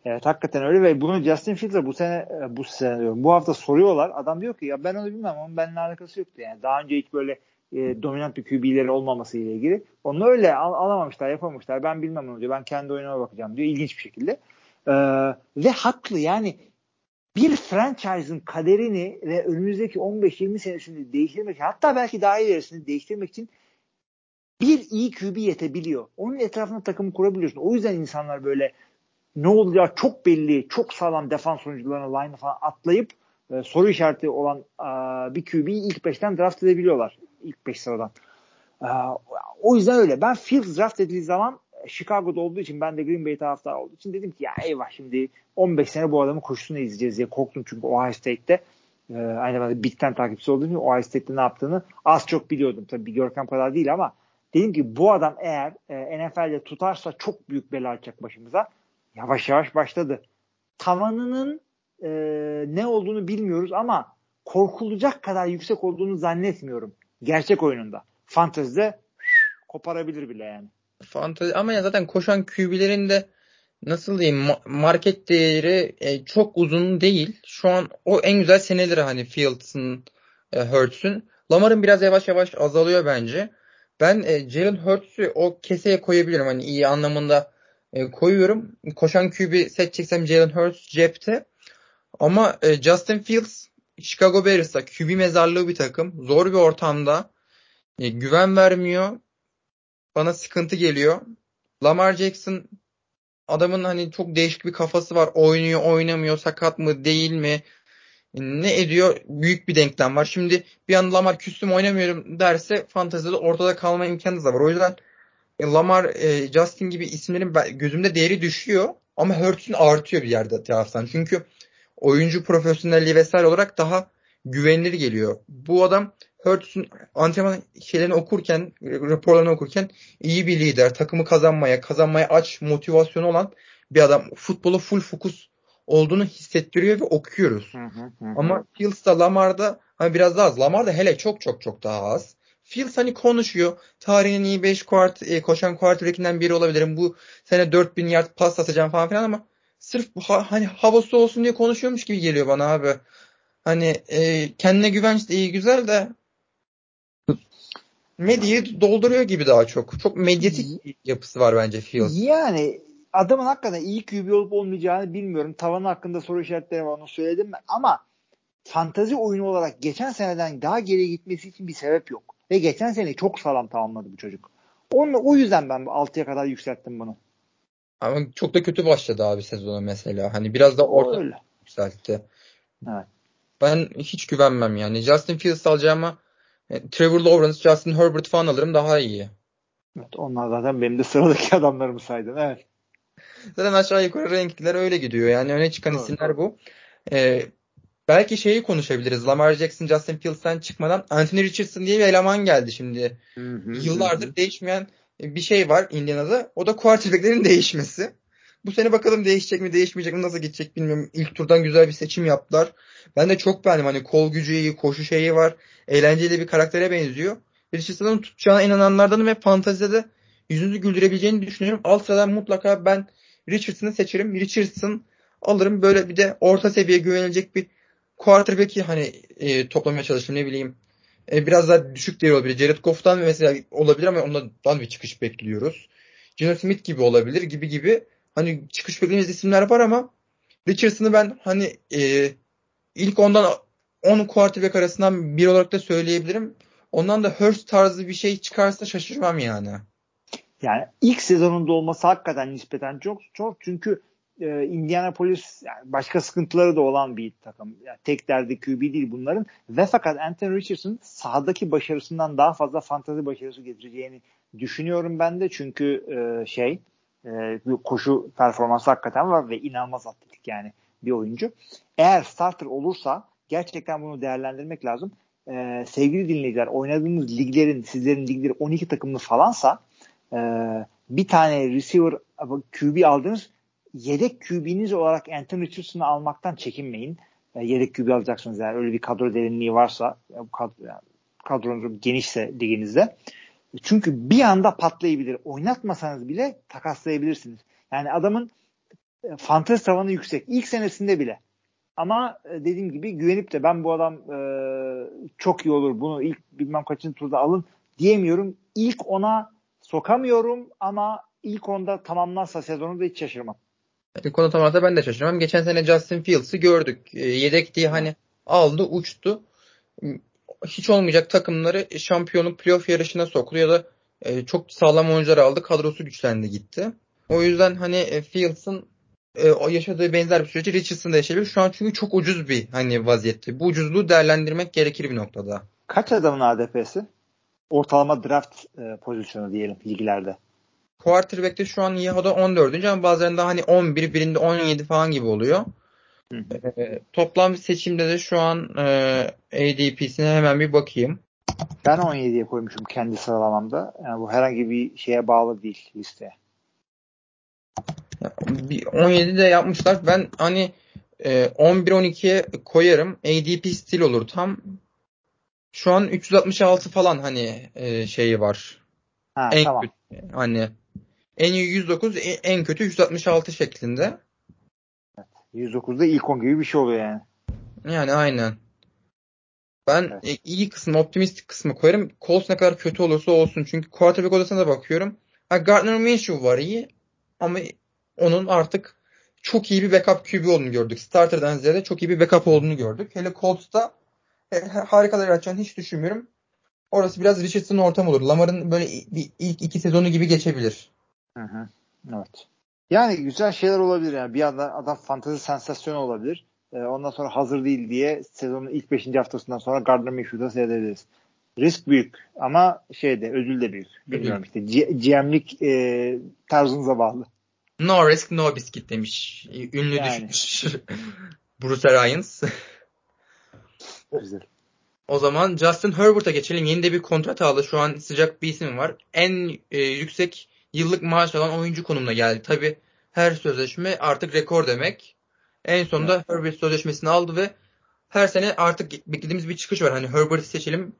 Evet hakikaten öyle ve bunu Justin Fields'a bu sene bu sene diyorum, bu hafta soruyorlar. Adam diyor ki ya ben onu bilmem onun benimle alakası yoktu yani. Daha önce hiç böyle e, dominant bir QB'leri olmaması ile ilgili. Onu öyle al, alamamışlar, yapamamışlar. Ben bilmem onu diyor. Ben kendi oyunuma bakacağım diyor. İlginç bir şekilde. Ee, ve haklı yani bir franchise'ın kaderini ve önümüzdeki 15-20 senesini değiştirmek hatta belki daha ilerisini değiştirmek için bir iyi QB yetebiliyor. Onun etrafında takımı kurabiliyorsun. O yüzden insanlar böyle ne olacağı çok belli, çok sağlam defans oyuncularına line falan atlayıp e, soru işareti olan e, bir QB'yi ilk 5'ten draft edebiliyorlar. İlk 5 sıradan. E, o yüzden öyle. Ben Fields draft edildiği zaman Chicago'da olduğu için ben de Green Bay taraftarı olduğu için dedim ki ya eyvah şimdi 15 sene bu adamın koşusunu izleyeceğiz diye korktum çünkü Ohio State'te e, aynı zamanda Big Ten takipçisi olduğum için Ohio State'te ne yaptığını az çok biliyordum. Tabii Görkem kadar değil ama dedim ki bu adam eğer e, NFL'de tutarsa çok büyük bela açacak başımıza yavaş yavaş başladı. Tavanının e, ne olduğunu bilmiyoruz ama korkulacak kadar yüksek olduğunu zannetmiyorum. Gerçek oyununda. Fantezide koparabilir bile yani. Fantezi ama ya zaten koşan QB'lerin de nasıl diyeyim market değeri e, çok uzun değil. Şu an o en güzel seneleri hani Fields'ın, e, Hurts'ün. Lamar'ın biraz yavaş yavaş azalıyor bence. Ben e, Jalen Hurts'ü o keseye koyabilirim. Hani iyi anlamında e, koyuyorum. Koşan QB seçeceksem Jalen Hurts cepte. Ama e, Justin Fields Chicago Bears'a QB mezarlığı bir takım. Zor bir ortamda. E, güven vermiyor. Bana sıkıntı geliyor. Lamar Jackson adamın hani çok değişik bir kafası var. Oynuyor, oynamıyor, sakat mı, değil mi? Ne ediyor? Büyük bir denklem var. Şimdi bir anda Lamar küstüm oynamıyorum derse fantezide ortada kalma imkanı da var. O yüzden Lamar, e, Justin gibi isimlerin gözümde değeri düşüyor. Ama Hurts'un artıyor bir yerde taraftan. Çünkü oyuncu profesyonelliği vesaire olarak daha güvenilir geliyor. Bu adam Hurts'un antrenman şeylerini okurken, raporlarını okurken iyi bir lider, takımı kazanmaya, kazanmaya aç motivasyonu olan bir adam. Futbolu full fokus olduğunu hissettiriyor ve okuyoruz. Hı hı hı. Ama Fields'da, Lamar'da hani biraz daha az. Lamar'da hele çok çok çok daha az. Fields hani konuşuyor. Tarihin iyi 5 kuart, e, koşan quarterback'inden biri olabilirim. Bu sene 4000 yard pas atacağım falan filan ama sırf ha, hani havası olsun diye konuşuyormuş gibi geliyor bana abi. Hani e, kendine güvenç de iyi güzel de medyayı dolduruyor gibi daha çok. Çok medyatik yapısı var bence Fields. Yani adamın hakikaten iyi QB olup olmayacağını bilmiyorum. Tavanı hakkında soru işaretleri var onu söyledim ben. Ama fantazi oyunu olarak geçen seneden daha geri gitmesi için bir sebep yok. Ve geçen sene çok sağlam tamamladı bu çocuk. Onu, o yüzden ben 6'ya kadar yükselttim bunu. Ama çok da kötü başladı abi sezona mesela. Hani biraz da orta Öyle. yükseltti. Evet. Ben hiç güvenmem yani. Justin Fields alacağıma e, Trevor Lawrence, Justin Herbert falan alırım daha iyi. Evet, onlar zaten benim de sıradaki adamlarımı saydın. Evet. Zaten aşağı yukarı renkler öyle gidiyor. Yani öne çıkan evet. isimler bu. Ee, belki şeyi konuşabiliriz. Lamar Jackson, Justin Fields'ten çıkmadan Anthony Richardson diye bir eleman geldi şimdi. Hı hı, Yıllardır hı. değişmeyen bir şey var Indiana'da. O da quarterback'lerin değişmesi. Bu sene bakalım değişecek mi değişmeyecek mi nasıl gidecek bilmiyorum. İlk turdan güzel bir seçim yaptılar. Ben de çok beğendim. Hani kol gücü iyi, koşu şeyi var. Eğlenceli bir karaktere benziyor. Richardson'ın tutacağına inananlardan ve fantazide yüzünüzü güldürebileceğini düşünüyorum. Alt sıradan mutlaka ben Richardson'ı seçerim. Richardson alırım. Böyle bir de orta seviye güvenilecek bir quarterback'i hani e, toplamaya çalıştım ne bileyim. E, biraz daha düşük değeri olabilir. Jared Goff'tan mesela olabilir ama ondan bir çıkış bekliyoruz. Geno Smith gibi olabilir gibi gibi. Hani çıkış beklediğimiz isimler var ama Richardson'ı ben hani e, ilk ondan 10 quarterback arasından bir olarak da söyleyebilirim. Ondan da Hurst tarzı bir şey çıkarsa şaşırmam yani. Yani ilk sezonunda olması hakikaten nispeten çok çok çünkü e, Indianapolis yani başka sıkıntıları da olan bir takım. Yani tek derdi QB değil bunların ve fakat Anthony Richardson sahadaki başarısından daha fazla fantazi başarısı getireceğini düşünüyorum ben de çünkü e, şey e, koşu performansı hakikaten var ve inanılmaz atletik yani bir oyuncu. Eğer starter olursa gerçekten bunu değerlendirmek lazım. Ee, sevgili dinleyiciler oynadığınız liglerin sizlerin ligleri 12 takımlı falansa e, bir tane receiver QB aldınız yedek QB'niz olarak Anthony Richardson'ı almaktan çekinmeyin. E, yedek QB alacaksınız yani öyle bir kadro derinliği varsa kadro, yani kadronuz genişse liginizde. Çünkü bir anda patlayabilir. Oynatmasanız bile takaslayabilirsiniz. Yani adamın e, fantezi tavanı yüksek. İlk senesinde bile. Ama e, dediğim gibi güvenip de ben bu adam e, çok iyi olur bunu ilk bilmem kaçıncı turda alın diyemiyorum. İlk ona sokamıyorum ama ilk onda tamamlarsa sezonu da hiç şaşırmam. İlk onda tamamlarsa ben de şaşırmam. Geçen sene Justin Fields'ı gördük. E, yedek diye hani aldı uçtu. Hiç olmayacak takımları şampiyonluk playoff yarışına soktu ya da e, çok sağlam oyuncular aldı. Kadrosu güçlendi gitti. O yüzden hani e, Fields'ın e, o yaşadığı benzer bir süreci Richardson da yaşayabilir. Şu an çünkü çok ucuz bir hani vaziyette. Bu ucuzluğu değerlendirmek gerekir bir noktada. Kaç adamın ADP'si? Ortalama draft e, pozisyonu diyelim liglerde. Quarterback'te şu an Yahoo'da 14. ama bazılarında hani 11, birinde 17 falan gibi oluyor. Hı. E, toplam seçimde de şu an e, ADP'sine hemen bir bakayım. Ben 17'ye koymuşum kendi sıralamamda. Yani bu herhangi bir şeye bağlı değil listeye. 17'de yapmışlar. Ben hani e, 11-12'ye koyarım. ADP stil olur tam. Şu an 366 falan hani e, şeyi var. Ha, en tamam. kötü, hani en iyi 109 en kötü 166 şeklinde. 109'da ilk 10 gibi bir şey oluyor yani. Yani aynen. Ben evet. iyi kısmı, optimistik kısmı koyarım. Colts ne kadar kötü olursa olsun. Çünkü quarterback odasına da bakıyorum. Ha, Gardner Minshew var iyi ama onun artık çok iyi bir backup QB olduğunu gördük. Starter'dan ziyade çok iyi bir backup olduğunu gördük. Hele Colts'ta e, harikalar yaratacağını hiç düşünmüyorum. Orası biraz Richardson ortam olur. Lamar'ın böyle bir ilk iki sezonu gibi geçebilir. Hı hı. Evet. Yani güzel şeyler olabilir yani. Bir anda adam fantezi sensasyonu olabilir. Ee, ondan sonra hazır değil diye sezonun ilk 5. haftasından sonra Gardner Minshew'da seyredebiliriz. Risk büyük ama şeyde ödül de büyük. Bilmiyorum işte GM'lik e, tarzınıza bağlı. No risk no biscuit demiş. Ünlü yani. düşünmüş. Bruce Arians. Güzel. O zaman Justin Herbert'a geçelim. Yeni de bir kontrat aldı. Şu an sıcak bir isim var. En e, yüksek yıllık maaş alan oyuncu konumuna geldi. Tabi her sözleşme artık rekor demek. En sonunda evet. Herbert sözleşmesini aldı ve her sene artık beklediğimiz bir çıkış var. Hani Herbert'i seçelim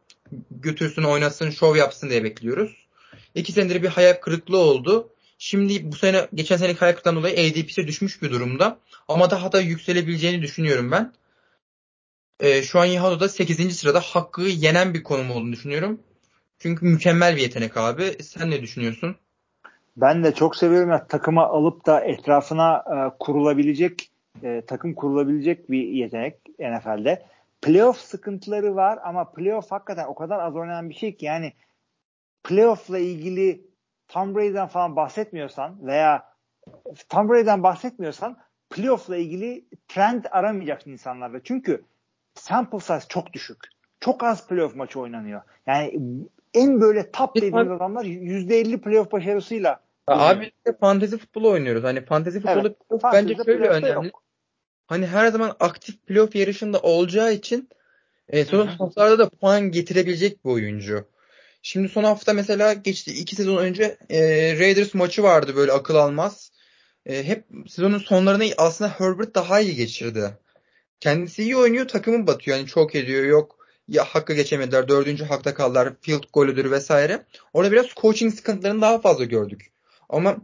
götürsün oynasın şov yapsın diye bekliyoruz. İki senedir bir hayal kırıklığı oldu. Şimdi bu sene geçen seneki hayal kırıklığından dolayı ADP'si düşmüş bir durumda. Ama daha da yükselebileceğini düşünüyorum ben. Ee, şu an Yahado'da 8. sırada hakkı yenen bir konum olduğunu düşünüyorum. Çünkü mükemmel bir yetenek abi. Sen ne düşünüyorsun? Ben de çok seviyorum ya takıma alıp da etrafına e, kurulabilecek e, takım kurulabilecek bir yetenek NFL'de. Playoff sıkıntıları var ama playoff hakikaten o kadar az oynanan bir şey ki yani playoff'la ilgili Tom Brady'den falan bahsetmiyorsan veya Tom Brady'den bahsetmiyorsan playoff'la ilgili trend aramayacaksın insanlarda. Çünkü sample size çok düşük. Çok az playoff maçı oynanıyor. Yani en böyle top dediğimiz adamlar %50 playoff başarısıyla Abi de fantezi futbolu oynuyoruz. Hani fantezi futbolu evet, bence şöyle önemli. Yok. Hani her zaman aktif playoff yarışında olacağı için e, son haftalarda da puan getirebilecek bir oyuncu. Şimdi son hafta mesela geçti iki sezon önce e, Raiders maçı vardı böyle akıl almaz. E, hep sezonun sonlarını aslında Herbert daha iyi geçirdi. Kendisi iyi oynuyor takımın batıyor. Yani çok ediyor yok ya hakkı geçemediler dördüncü hakta kaldılar field golüdür vesaire. Orada biraz coaching sıkıntılarını daha fazla gördük. Ama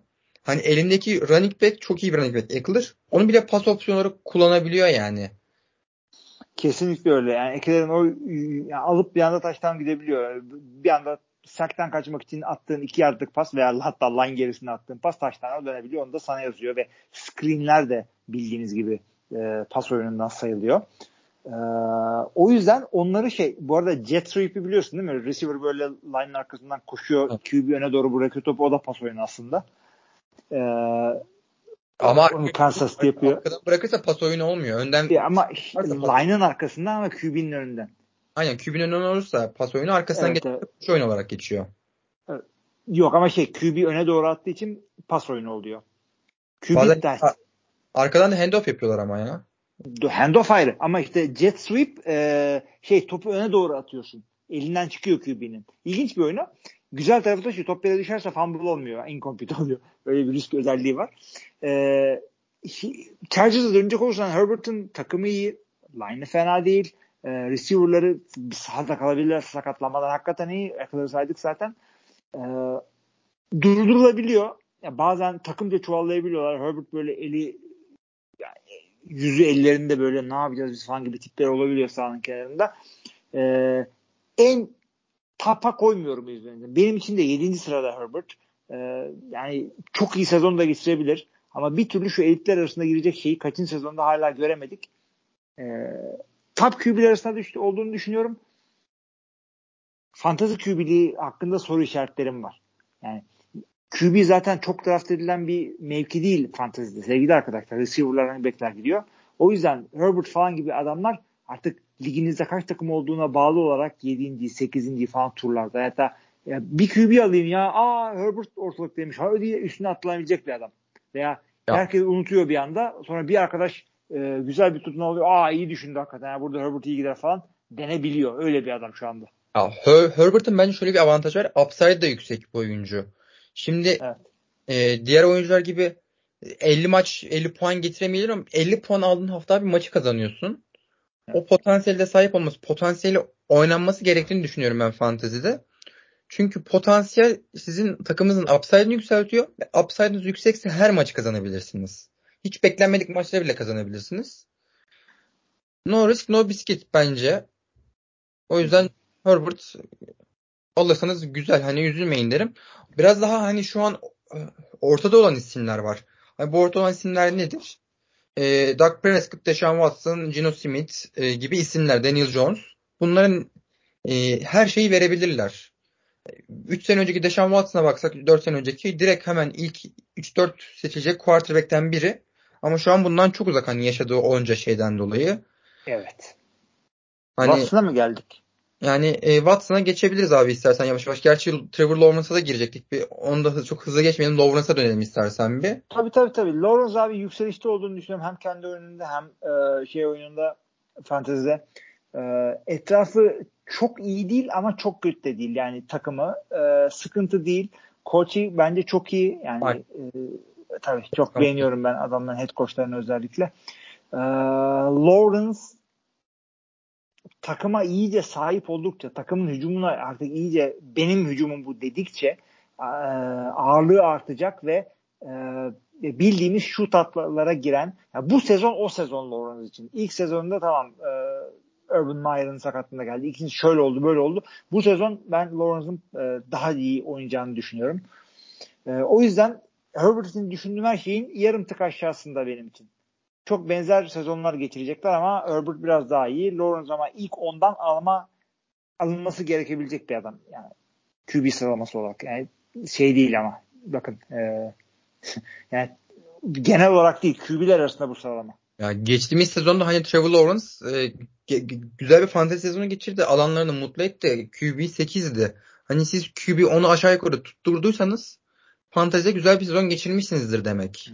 hani elindeki running back çok iyi bir running back Eckler. Onu bile pas opsiyonları kullanabiliyor yani. Kesinlikle öyle. Yani Eckler'in o yani alıp bir anda taştan gidebiliyor. Bir anda saktan kaçmak için attığın iki yardlık pas veya hatta line gerisine attığın pas taştan dönebiliyor. Onu da sana yazıyor ve screenler de bildiğiniz gibi e, pas oyunundan sayılıyor. Ee, o yüzden onları şey bu arada jet sweep'i biliyorsun değil mi? Receiver böyle line'ın arkasından koşuyor. Evet. QB öne doğru bırakıyor topu. O da pas oyunu aslında. Ee, ama Kansas yapıyor. Arkadan bırakırsa pas oyunu olmuyor. Önden ya ama line'ın arkasından ama QB'nin önünden. Aynen QB'nin önünden olursa pas oyunu arkasından evet, geçiyor. Evet. oyun olarak geçiyor. Evet. Yok ama şey QB öne doğru attığı için pas oyunu oluyor. QB Bazen, arkadan da handoff yapıyorlar ama ya. Handoff ayrı ama işte jet sweep e, şey topu öne doğru atıyorsun. Elinden çıkıyor QB'nin. İlginç bir oyunu. Güzel tarafı da şu top yere düşerse fumble olmuyor. Incomplete oluyor. Öyle bir risk özelliği var. Ee, Chargers'a dönecek olursan Herbert'ın takımı iyi. Line'ı fena değil. Ee, receiver'ları sahada kalabilirler sakatlanmadan hakikaten iyi. Eckler'ı saydık zaten. Ee, durdurulabiliyor. Ya bazen takımca çuvallayabiliyorlar. Herbert böyle eli yüzü ellerinde böyle ne yapacağız biz falan gibi tipler olabiliyor sahanın kenarında. Ee, en tapa koymuyorum üzerinde. Benim için de 7. sırada Herbert. Ee, yani çok iyi sezon da geçirebilir. Ama bir türlü şu elitler arasında girecek şeyi kaçıncı sezonda hala göremedik. Ee, top QB'ler arasında düştü, olduğunu düşünüyorum. Fantasy QB'liği hakkında soru işaretlerim var. Yani QB zaten çok draft edilen bir mevki değil fantezide sevgili arkadaşlar. Receiver'lar hani bekler gidiyor. O yüzden Herbert falan gibi adamlar artık liginizde kaç takım olduğuna bağlı olarak 7. 8. falan turlarda da ya bir QB alayım ya aa Herbert ortalık demiş ha diye üstüne atlanabilecek bir adam. Veya ya. herkes unutuyor bir anda sonra bir arkadaş e, güzel bir tutun alıyor aa iyi düşündü hakikaten ya burada Herbert iyi gider falan denebiliyor. Öyle bir adam şu anda. Ya, Her Herbert'ın bence şöyle bir avantaj var. Upside da yüksek bir oyuncu. Şimdi evet. e, diğer oyuncular gibi 50 maç 50 puan getiremeyebilir ama 50 puan aldığın hafta bir maçı kazanıyorsun. O potansiyelde sahip olması, potansiyeli oynanması gerektiğini düşünüyorum ben fantezide. Çünkü potansiyel sizin takımınızın upside'ını yükseltiyor. Ve upside'ınız yüksekse her maçı kazanabilirsiniz. Hiç beklenmedik maçları bile kazanabilirsiniz. No risk no biscuit bence. O yüzden Herbert alırsanız güzel hani üzülmeyin derim. Biraz daha hani şu an e, ortada olan isimler var. Hani bu ortada olan isimler nedir? E, Doug Prescott, Deshaun Watson, Gino Smith e, gibi isimler, Daniel Jones. Bunların e, her şeyi verebilirler. 3 sene önceki Deshaun Watson'a baksak 4 sene önceki direkt hemen ilk 3-4 seçilecek quarterback'ten biri. Ama şu an bundan çok uzak hani yaşadığı onca şeyden dolayı. Evet. Hani, Watson'a mı geldik? Yani e, Watson'a geçebiliriz abi istersen yavaş yavaş. Gerçi Trevor Lawrence'a da girecektik. Bir, onu da çok hızlı geçmeyelim. Lawrence'a dönelim istersen bir. Tabii tabii tabii. Lawrence abi yükselişte olduğunu düşünüyorum. Hem kendi oyununda hem e, şey oyununda fantezide. E, etrafı çok iyi değil ama çok kötü de değil. Yani takımı e, sıkıntı değil. Koçi bence çok iyi. Yani e, tabii çok tamam. beğeniyorum ben adamların head coachlarını özellikle. E, Lawrence takıma iyice sahip oldukça, takımın hücumuna artık iyice benim hücumum bu dedikçe e, ağırlığı artacak ve e, bildiğimiz şu tatlara giren yani bu sezon o sezon Lawrence için. İlk sezonunda tamam e, Urban Meyer'ın sakatlığında geldi. İkinci şöyle oldu böyle oldu. Bu sezon ben Lawrence'ın daha iyi oynayacağını düşünüyorum. o yüzden Herbert'in düşündüğüm her şeyin yarım tık aşağısında benim için çok benzer sezonlar geçirecekler ama Herbert biraz daha iyi. Lawrence ama ilk ondan alma alınması gerekebilecek bir adam. Yani QB sıralaması olarak. Yani şey değil ama bakın e, yani genel olarak değil QB'ler arasında bu sıralama. Ya geçtiğimiz sezonda hani Trevor Lawrence e, güzel bir fantezi sezonu geçirdi. Alanlarını mutlu etti. QB 8'di. Hani siz QB onu aşağı yukarı tutturduysanız fantezide güzel bir sezon geçirmişsinizdir demek.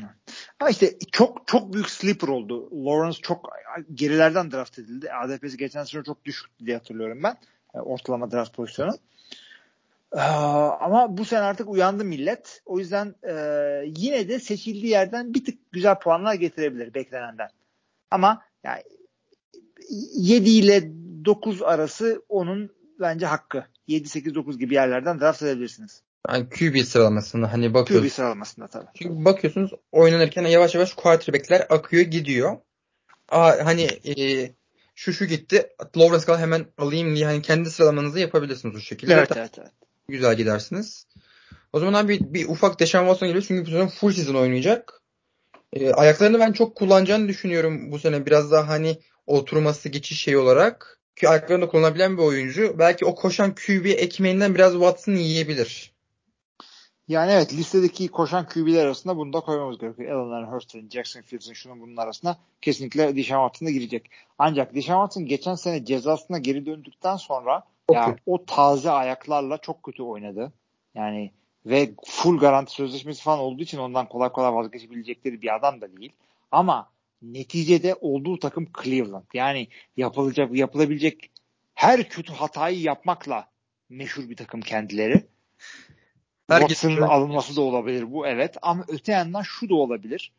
Ama işte çok çok büyük sleeper oldu. Lawrence çok gerilerden draft edildi. ADP'si geçen sene çok düşüktü diye hatırlıyorum ben. E, ortalama draft pozisyonu. Ee, ama bu sene artık uyandı millet. O yüzden e, yine de seçildiği yerden bir tık güzel puanlar getirebilir beklenenden. Ama yani 7 ile 9 arası onun bence hakkı. 7-8-9 gibi yerlerden draft edebilirsiniz. Yani QB sıralamasında hani bakıyorsunuz. QB sıralamasında tabii. Çünkü bakıyorsunuz oynanırken yavaş yavaş quarterback'ler akıyor gidiyor. Aa, hani e, şu şu gitti. Lawrence Gall hemen alayım diye hani kendi sıralamanızı yapabilirsiniz o şekilde. Evet, evet, evet. Güzel gidersiniz. O zaman bir, bir ufak Deshaun Watson geliyor çünkü bu sezon full season oynayacak. E, ayaklarını ben çok kullanacağını düşünüyorum bu sene. Biraz daha hani oturması geçiş şey olarak. Ki ayaklarını kullanabilen bir oyuncu. Belki o koşan QB ekmeğinden biraz Watson yiyebilir. Yani evet listedeki koşan QB'ler arasında bunu da koymamız gerekiyor. Allen Hurst'ın, Jackson Fields'ın şunun bunun arasında kesinlikle Deshaun Watson'da girecek. Ancak Deshaun Watson geçen sene cezasına geri döndükten sonra okay. ya o taze ayaklarla çok kötü oynadı. Yani ve full garanti sözleşmesi falan olduğu için ondan kolay kolay vazgeçebilecekleri bir adam da değil. Ama neticede olduğu takım Cleveland. Yani yapılacak yapılabilecek her kötü hatayı yapmakla meşhur bir takım kendileri. Watson'ın alınması da olabilir bu evet ama öte yandan şu da olabilir.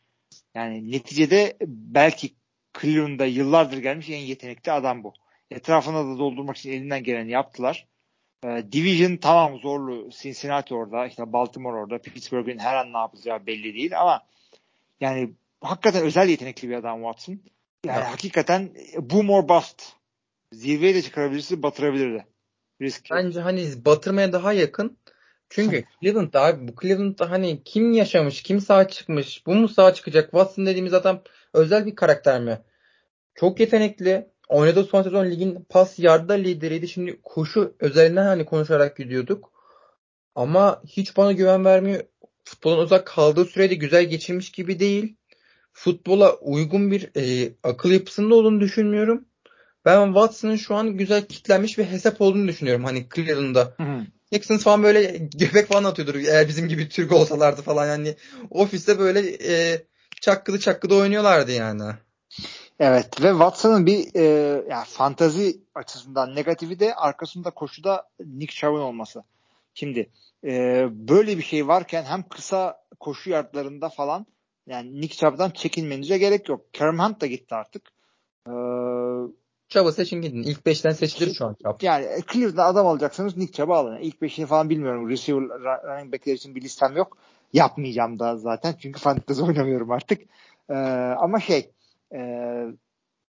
Yani neticede belki Cleveland'da yıllardır gelmiş en yetenekli adam bu. Etrafına da doldurmak için elinden geleni yaptılar. Ee, Division tamam zorlu. Cincinnati orada, işte Baltimore orada, Pittsburgh'in her an ne yapacağı belli değil ama yani hakikaten özel yetenekli bir adam Watson. Yani evet. hakikaten boom or bust. Zirveye de çıkarabilirse batırabilirdi. Risk. Bence hani batırmaya daha yakın çünkü Cleveland'da abi bu Cleveland'da hani kim yaşamış, kim sağ çıkmış, bu mu sağ çıkacak? Watson dediğimiz adam özel bir karakter mi? Çok yetenekli. Oynadığı son sezon ligin pas yarda lideriydi. Şimdi koşu özelinden hani konuşarak gidiyorduk. Ama hiç bana güven vermiyor. Futbolun uzak kaldığı sürede güzel geçirmiş gibi değil. Futbola uygun bir e, akıl yapısında olduğunu düşünmüyorum. Ben Watson'ın şu an güzel kitlenmiş bir hesap olduğunu düşünüyorum. Hani Cleveland'da. Texans falan böyle göbek falan atıyordur eğer bizim gibi Türk olsalardı falan yani ofiste böyle e, çakkılı çakkıda oynuyorlardı yani. Evet ve Watson'ın bir e, yani fantazi açısından negatifi de arkasında koşuda Nick Chubb'ın olması. Şimdi e, böyle bir şey varken hem kısa koşu yardlarında falan Yani Nick Chubb'dan çekinmenize gerek yok. Kerem Hunt da gitti artık. Ee, Chubb'ı seçin gidin. İlk 5'ten seçilir şu an Chubb. Yani Cleveland'da adam alacaksanız Nick Chubb'ı alın. İlk 5'ini falan bilmiyorum. Receiver running back'ler için bir listem yok. Yapmayacağım da zaten. Çünkü fantasy oynamıyorum artık. Ee, ama şey e,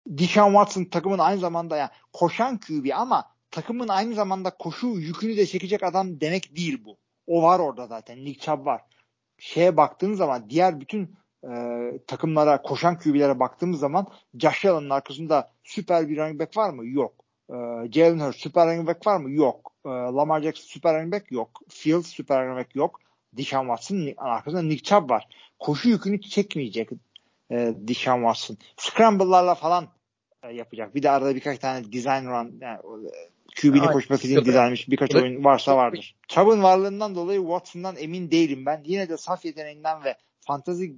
Deshaun Watson takımın aynı zamanda yani koşan QB ama takımın aynı zamanda koşu yükünü de çekecek adam demek değil bu. O var orada zaten. Nick Chubb var. Şeye baktığınız zaman diğer bütün e, takımlara koşan QB'lere baktığımız zaman Josh Allen'ın arkasında süper bir running back var mı? Yok. E, Jalen Hurts süper running back var mı? Yok. E, Lamar Jackson süper running back? Yok. Fields süper running back? Yok. Deshaun Watson'ın arkasında Nick Chubb var. Koşu yükünü çekmeyecek e, Deshaun Watson. Scramble'larla falan e, yapacak. Bir de arada birkaç tane design run yani QB'nin koşması için dizaymış birkaç oyun varsa vardır. Chubb'ın varlığından dolayı Watson'dan emin değilim ben. Yine de saf yeteneğinden ve fantazi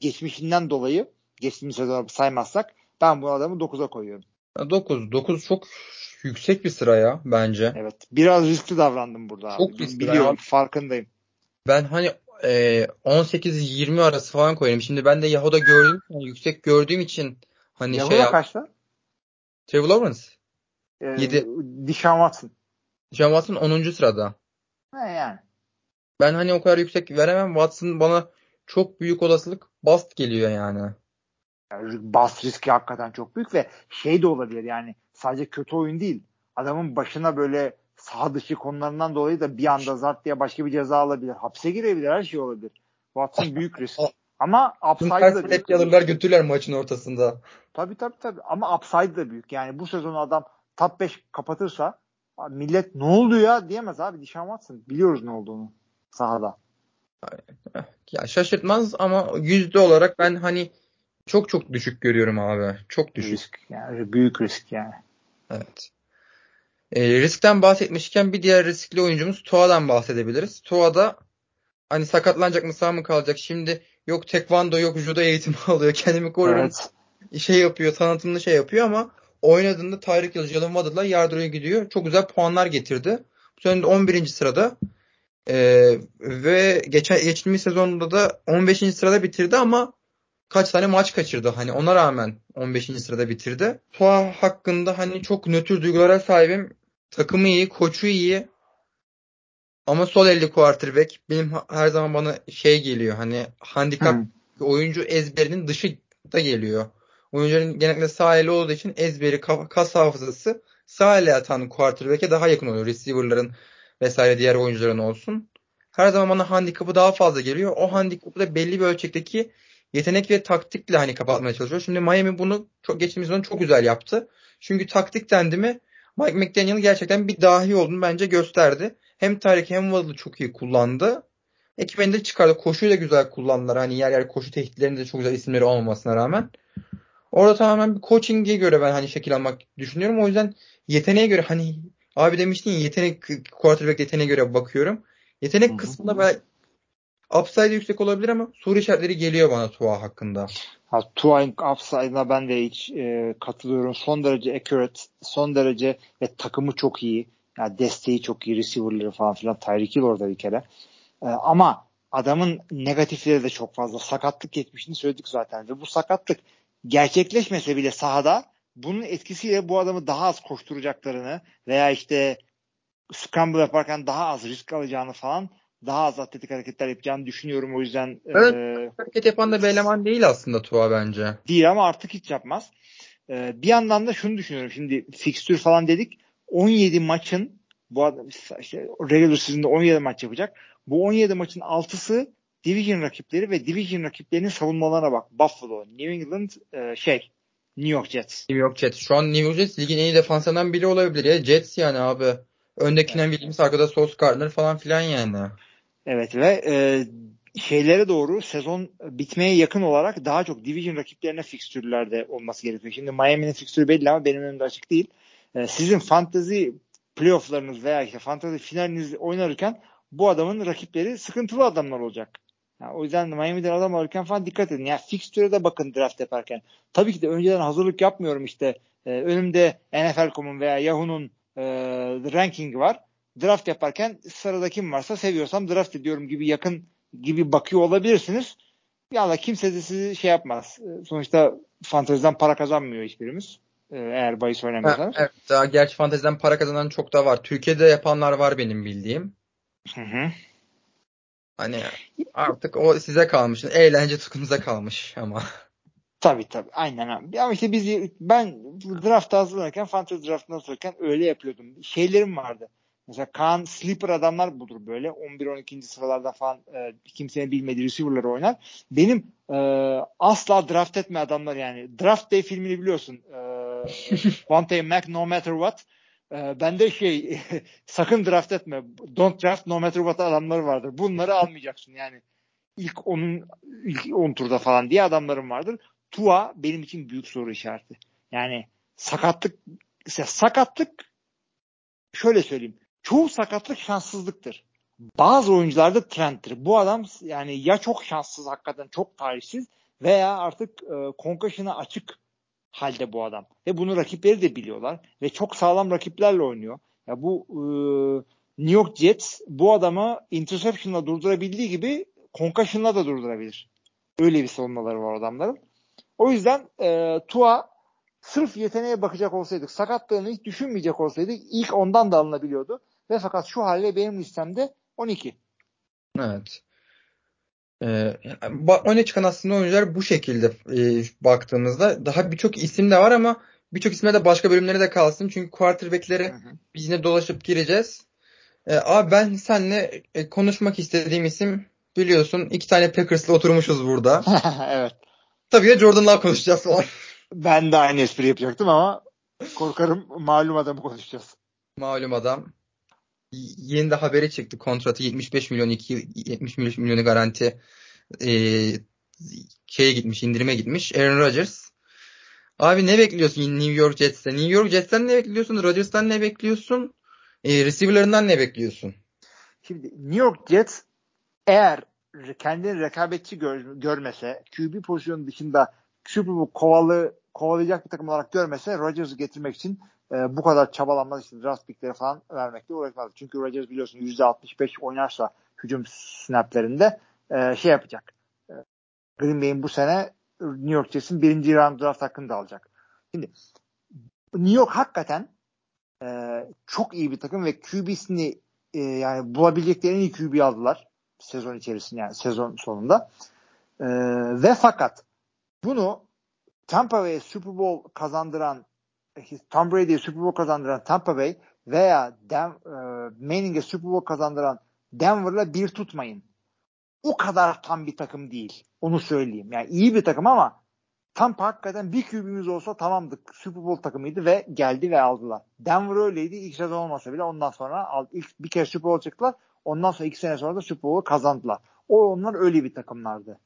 geçmişinden dolayı geçtiğimiz sezonu saymazsak ben bu adamı 9'a koyuyorum. 9. 9 çok yüksek bir sıra ya bence. Evet. Biraz riskli davrandım burada. Çok riskli. Biliyorum. Abi. Farkındayım. Ben hani e, 18-20 arası falan koyarım. Şimdi ben de Yahoo'da gördüm. Yani yüksek gördüğüm için hani Yahoo'da şey kaçta? Trevor Lawrence. Ee, 7. Deshaun Watson. Deshaun Watson 10. sırada. He yani. Ben hani o kadar yüksek veremem. Watson bana çok büyük olasılık bast geliyor yani. yani bast riski hakikaten çok büyük ve şey de olabilir yani sadece kötü oyun değil. Adamın başına böyle sağ dışı konularından dolayı da bir anda zart diye başka bir ceza alabilir. Hapse girebilir. Her şey olabilir. Watson büyük risk. Ama upside da büyük. alırlar götürürler maçın ortasında. Tabii tabii tabii. Ama upside da büyük. Yani bu sezon adam top 5 kapatırsa millet ne oldu ya diyemez abi. Deshaun Watson. Biliyoruz ne olduğunu sahada. Ya şaşırtmaz ama yüzde olarak ben hani çok çok düşük görüyorum abi. Çok düşük. Risk yani büyük risk yani. Evet. E, riskten bahsetmişken bir diğer riskli oyuncumuz Tua'dan bahsedebiliriz. Tua'da hani sakatlanacak mı sağ mı kalacak? Şimdi yok tekvando yok judo eğitimi alıyor. Kendimi korurum. Evet. Şey yapıyor tanıtımlı şey yapıyor ama oynadığında Tyreek Hill, Jalen Waddle'la yardırıyor gidiyor. Çok güzel puanlar getirdi. Bu sene de 11. sırada. Ee, ve geçen geçtiğimiz sezonda da 15. sırada bitirdi ama kaç tane maç kaçırdı. Hani ona rağmen 15. sırada bitirdi. Tua hakkında hani çok nötr duygulara sahibim. Takımı iyi, koçu iyi. Ama sol elli quarterback benim her zaman bana şey geliyor. Hani handikap hmm. oyuncu ezberinin dışı da geliyor. Oyuncuların genellikle sağ eli olduğu için ezberi, kas hafızası sağ ele atan quarterback'e daha yakın oluyor. Receiver'ların vesaire diğer oyuncuların olsun. Her zaman bana handikapı daha fazla geliyor. O handikapı da belli bir ölçekteki yetenek ve taktikle hani kapatmaya çalışıyor. Şimdi Miami bunu çok geçtiğimiz sezon çok güzel yaptı. Çünkü taktik dendi mi Mike McDaniel gerçekten bir dahi olduğunu bence gösterdi. Hem Tarek hem Waddle'ı çok iyi kullandı. Ekibini de çıkardı. Koşuyu da güzel kullandılar. Hani yer yer koşu tehditlerinde de çok güzel isimleri olmamasına rağmen. Orada tamamen bir coaching'e göre ben hani şekil almak düşünüyorum. O yüzden yeteneğe göre hani abi demiştin ya yetenek quarterback yeteneğe göre bakıyorum. Yetenek Hı-hı. kısmında ben upside yüksek olabilir ama soru işaretleri geliyor bana Tua hakkında. Ha, Tua'nın upside'ına ben de hiç e, katılıyorum. Son derece accurate, son derece ve takımı çok iyi. Yani desteği çok iyi, receiver'ları falan filan. Tyreek Hill orada bir kere. E, ama adamın negatifleri de çok fazla. Sakatlık geçmişini söyledik zaten. Ve bu sakatlık gerçekleşmese bile sahada bunun etkisiyle bu adamı daha az koşturacaklarını veya işte scramble yaparken daha az risk alacağını falan daha az atletik hareketler yapacağını düşünüyorum. O yüzden evet, e, hareket yapan da bir eleman değil aslında Tua bence. Değil ama artık hiç yapmaz. E, bir yandan da şunu düşünüyorum. Şimdi fikstür falan dedik. 17 maçın bu adam işte regular season'da 17 maç yapacak. Bu 17 maçın 6'sı division rakipleri ve division rakiplerinin savunmalarına bak. Buffalo, New England, e, şey New York Jets. New York Jets. Şu an New York Jets ligin en iyi defansından biri olabilir ya. Jets yani abi. Öndekinden evet. bildiğimiz arkada Sauce Gardner falan filan yani. Evet ve e, şeylere doğru sezon bitmeye yakın olarak daha çok division rakiplerine fikstürlerde olması gerekiyor. Şimdi Miami'nin fikstürü belli ama benim önümde açık değil. E, sizin fantasy playofflarınız veya işte fantasy finaliniz oynarken bu adamın rakipleri sıkıntılı adamlar olacak. Yani o yüzden Miami'den adam alırken falan dikkat edin. Yani fikstüre de bakın draft yaparken. Tabii ki de önceden hazırlık yapmıyorum işte. E, önümde NFL.com'un veya Yahoo'nun e, ranking var. Draft yaparken sırada kim varsa seviyorsam draft ediyorum gibi yakın gibi bakıyor olabilirsiniz. Ya kimse de sizi şey yapmaz. Sonuçta fanteziden para kazanmıyor hiçbirimiz. Ee, eğer bahis oynamıyorsanız. Evet, daha gerçi fanteziden para kazanan çok da var. Türkiye'de yapanlar var benim bildiğim. Hı hı. Hani artık o size kalmış. Eğlence tutkunuza kalmış ama. Tabii tabii. Aynen abi. Ama işte biz ben draft hazırlanırken fantasy draftından sorarken öyle yapıyordum. Şeylerim vardı. Mesela Kaan sleeper adamlar budur böyle. 11-12. sıralarda falan e, kimsenin bilmediği receiver'ları oynar. Benim e, asla draft etme adamlar yani. Draft Day filmini biliyorsun. E, Vontae Mac No Matter What. E, bende şey sakın draft etme. Don't draft no matter what adamları vardır. Bunları almayacaksın yani. İlk onun ilk 10 turda falan diye adamlarım vardır. Tua benim için büyük soru işareti. Yani sakatlık sakatlık şöyle söyleyeyim çoğu sakatlık şanssızlıktır. Bazı oyuncularda trendtir. Bu adam yani ya çok şanssız hakikaten çok talihsiz veya artık e, concussion'a açık halde bu adam. Ve bunu rakipleri de biliyorlar ve çok sağlam rakiplerle oynuyor. Ya bu e, New York Jets bu adamı interception'la durdurabildiği gibi concussion'la da durdurabilir. Öyle bir savunmaları var adamların. O yüzden e, Tua sırf yeteneğe bakacak olsaydık, sakatlığını hiç düşünmeyecek olsaydık ilk ondan da alınabiliyordu. Ve fakat şu haliyle benim listemde 12. Evet. Ee, öne çıkan aslında oyuncular bu şekilde e, baktığımızda daha birçok isim de var ama birçok isme de başka bölümlere de kalsın. Çünkü quarterback'lere biz yine dolaşıp gireceğiz. Ee, abi ben seninle e, konuşmak istediğim isim biliyorsun iki tane Packers'la oturmuşuz burada. evet. Tabii ya Jordan Love konuşacağız falan. Ben de aynı espri yapacaktım ama korkarım malum adamı konuşacağız. Malum adam yeni de haberi çıktı. Kontratı 75 milyon 2 70 milyonu garanti e, şeye gitmiş, indirime gitmiş. Aaron Rodgers. Abi ne bekliyorsun New York Jets'ten? New York Jets'ten ne bekliyorsun? Rodgers'tan ne bekliyorsun? E, receiver'larından ne bekliyorsun? Şimdi New York Jets eğer kendini rekabetçi gör, görmese, QB pozisyonu dışında Super Bowl kovalı, kovalayacak bir takım olarak görmese Rodgers'ı getirmek için e, bu kadar çabalanmaz işte draft pickleri falan vermekle uğraşmaz. Çünkü Rodgers biliyorsun %65 oynarsa hücum snaplerinde e, şey yapacak. E, Green Bay'in bu sene New York Jets'in birinci round draft hakkını da alacak. Şimdi New York hakikaten e, çok iyi bir takım ve QB'sini e, yani bulabilecekleri en iyi QB aldılar sezon içerisinde yani sezon sonunda. E, ve fakat bunu Tampa Bay'e Super Bowl kazandıran Tom Brady'ye Super Bowl kazandıran Tampa Bay veya Den, e, Manning'e Super Bowl kazandıran Denver'la bir tutmayın. O kadar tam bir takım değil. Onu söyleyeyim. Yani iyi bir takım ama Tampa hakikaten bir kübümüz olsa tamamdık. Super Bowl takımıydı ve geldi ve aldılar. Denver öyleydi. İlk sezon olmasa bile ondan sonra ilk bir kere Super Bowl çıktılar. Ondan sonra iki sene sonra da Super Bowl'u kazandılar. O onlar öyle bir takımlardı.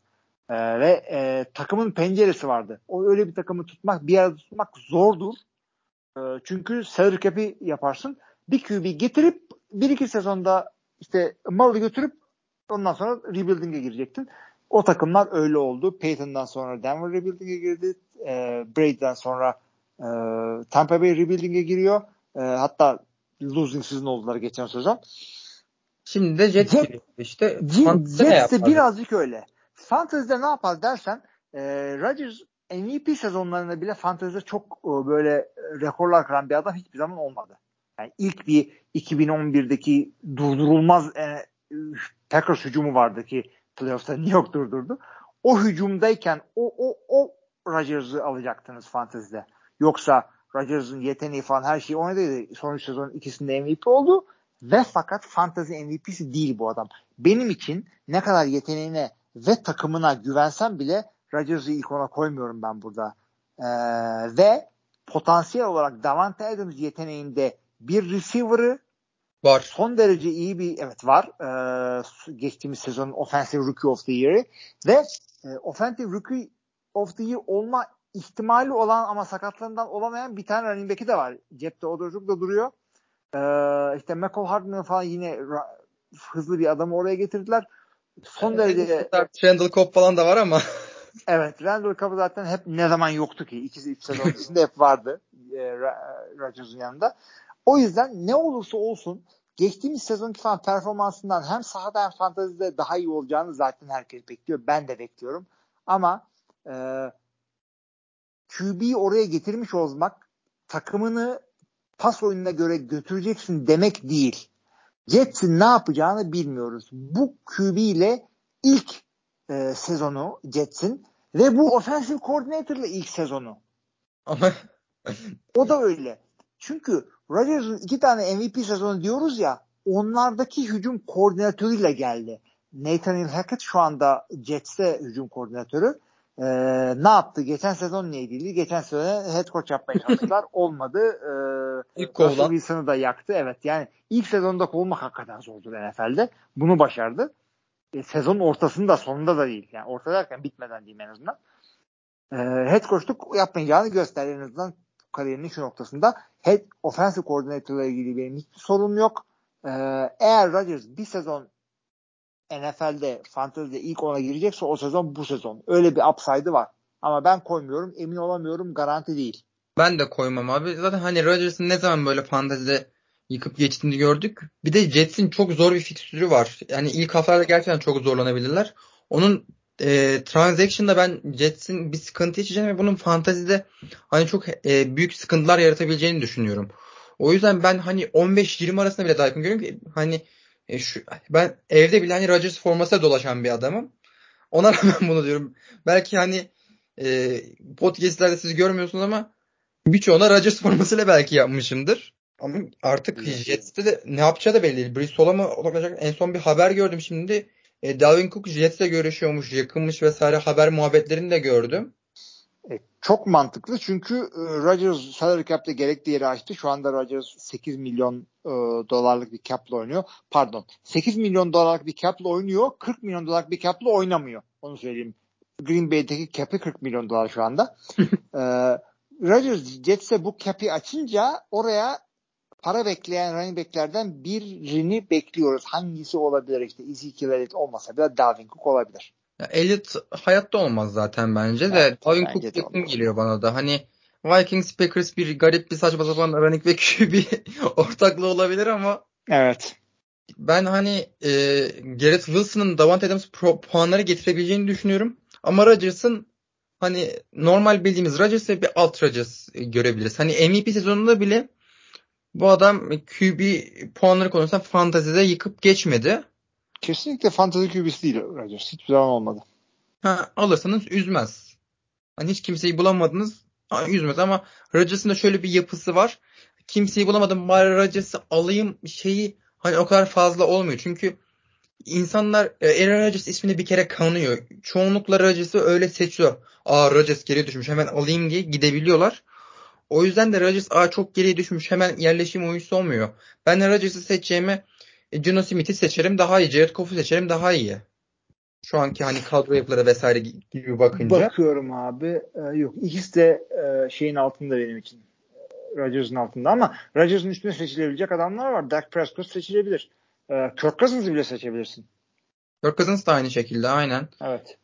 Ee, ve e, takımın penceresi vardı. O öyle bir takımı tutmak, bir arada tutmak zordur. E, çünkü salary cap'i yaparsın. Bir QB getirip bir iki sezonda işte malı götürüp ondan sonra rebuilding'e girecektin. O takımlar öyle oldu. Peyton'dan sonra Denver rebuilding'e girdi. E, Brady'den sonra e, Tampa Bay rebuilding'e giriyor. E, hatta losing season oldular geçen sezon. Şimdi de Jets Jet, işte. Jets de birazcık öyle. Fantasy'de ne yapar dersen e, Rodgers MVP sezonlarında bile fantezide çok e, böyle rekorlar kıran bir adam hiçbir zaman olmadı. Yani ilk bir 2011'deki durdurulmaz e, Packers hücumu vardı ki playoff'ta New York durdurdu. O hücumdayken o o o Rodgers'ı alacaktınız fantezide. Yoksa Rodgers'ın yeteneği falan her şeyi oynadı. Son üç sezonun ikisinde MVP oldu. Ve fakat fantasy MVP'si değil bu adam. Benim için ne kadar yeteneğine ve takımına güvensem bile Rodgers'ı ilk ona koymuyorum ben burada. Ee, ve potansiyel olarak Davante Adams yeteneğinde bir receiver'ı var. Son derece iyi bir evet var. Ee, geçtiğimiz sezonun Offensive Rookie of the Year'ı ve e, Offensive Rookie of the Year olma ihtimali olan ama sakatlarından olamayan bir tane running back'i de var. Cepte o da duruyor. Ee, işte Michael Hardman falan yine hızlı bir adamı oraya getirdiler. Son derece Randall Cobb falan da var ama Evet Randall Cobb zaten hep ne zaman yoktu ki. İkisi üç sezon içinde hep vardı e, Rodgers'ın yanında. O yüzden ne olursa olsun geçtiğimiz sezonki falan performansından hem sahada hem fantazide daha iyi olacağını zaten herkes bekliyor. Ben de bekliyorum. Ama e, QB'yi oraya getirmiş olmak takımını pas oyununa göre götüreceksin demek değil. Jets'in ne yapacağını bilmiyoruz. Bu QB ile ilk e, sezonu Jets'in ve bu offensive coordinator'la ilk sezonu. Ama o da öyle. Çünkü Rodgers'ın iki tane MVP sezonu diyoruz ya onlardaki hücum koordinatörüyle geldi. Nathaniel Hackett şu anda Jets'te hücum koordinatörü. Ee, ne yaptı? Geçen sezon neydi? Geçen sene head coach yapmaya çalıştılar. Olmadı. Ee, ilk kovulan. Wilson'ı da yaktı. Evet yani ilk sezonda kovulmak hakikaten zordu NFL'de. Bunu başardı. E, sezonun ortasında sonunda da değil. Yani orta derken bitmeden diyeyim en azından. E, head coachluk yapmayacağını gösterdi en azından kariyerinin şu noktasında. Head offensive coordinator ile ilgili benim hiçbir sorunum yok. E, eğer Rodgers bir sezon NFL'de fantezide ilk ona girecekse o sezon bu sezon. Öyle bir upside'ı var. Ama ben koymuyorum. Emin olamıyorum. Garanti değil. Ben de koymam abi. Zaten hani Rodgers'ın ne zaman böyle fantezide yıkıp geçtiğini gördük. Bir de Jets'in çok zor bir fikstürü var. Yani ilk haftalarda gerçekten çok zorlanabilirler. Onun e, transaction'da ben Jets'in bir sıkıntı yaşayacağını ve bunun fantazide hani çok e, büyük sıkıntılar yaratabileceğini düşünüyorum. O yüzden ben hani 15-20 arasında bile daha yakın görüyorum ki hani e, şu, ben evde bile hani Rodgers formasıyla dolaşan bir adamım. Ona rağmen bunu diyorum. Belki hani e, podcastlerde siz görmüyorsunuz ama birçoğuna Rodgers formasıyla belki yapmışımdır. Ama artık Jets'te de ne yapacağı da belli değil. Bristol'a mı odaklanacak? En son bir haber gördüm şimdi. E, Dalvin Cook Jets'le görüşüyormuş, yakınmış vesaire haber muhabbetlerini de gördüm. E, çok mantıklı çünkü e, Rodgers salary cap'te gerekli yeri açtı. Şu anda Rodgers 8 milyon e, dolarlık bir cap'la oynuyor. Pardon. 8 milyon dolarlık bir cap'la oynuyor. 40 milyon dolarlık bir cap'la oynamıyor. Onu söyleyeyim. Green Bay'deki cap'i 40 milyon dolar şu anda. e, Rodgers Jets'e bu cap'i açınca oraya para bekleyen running backlerden birini bekliyoruz. Hangisi olabilir işte Ezekiel Elliott olmasa bile Dalvin Cook olabilir. Ya Elliott hayatta olmaz zaten bence de. Evet, Dalvin Cook yakın geliyor bana da. Hani Vikings Packers bir garip bir saçma sapan running back bir ortaklığı olabilir ama Evet. Ben hani e, Garrett Wilson'ın Davante Adams pro, puanları getirebileceğini düşünüyorum. Ama Rodgers'ın hani normal bildiğimiz Rodgers ve bir alt Rodgers görebiliriz. Hani MVP sezonunda bile bu adam QB puanları konusunda fantazide yıkıp geçmedi. Kesinlikle fantazi QB'si değil Rodgers. Hiçbir zaman olmadı. Ha, alırsanız üzmez. Hani hiç kimseyi bulamadınız üzmez ama Rodgers'ın da şöyle bir yapısı var. Kimseyi bulamadım bari Rodgers'ı alayım şeyi hani o kadar fazla olmuyor. Çünkü insanlar e, Aaron Rodgers ismini bir kere kanıyor. Çoğunlukla Rodgers'ı öyle seçiyor. Aa Rodgers geri düşmüş hemen alayım diye gidebiliyorlar. O yüzden de Rodgers aa çok geriye düşmüş hemen yerleşim oyuncusu olmuyor. Ben de Rodgers'ı seçeceğime e, Gino Smith'i seçerim daha iyi. Jared Goff'u seçerim daha iyi. Şu anki hani kadro yapıları vesaire gibi bakınca. Bakıyorum abi. Ee, yok ikisi de e, şeyin altında benim için. Rodgers'ın altında ama Rodgers'ın üstüne seçilebilecek adamlar var. Dak Prescott seçilebilir. Ee, Kirk Cousins'ı bile seçebilirsin. Kirk Cousins da aynı şekilde aynen. Evet.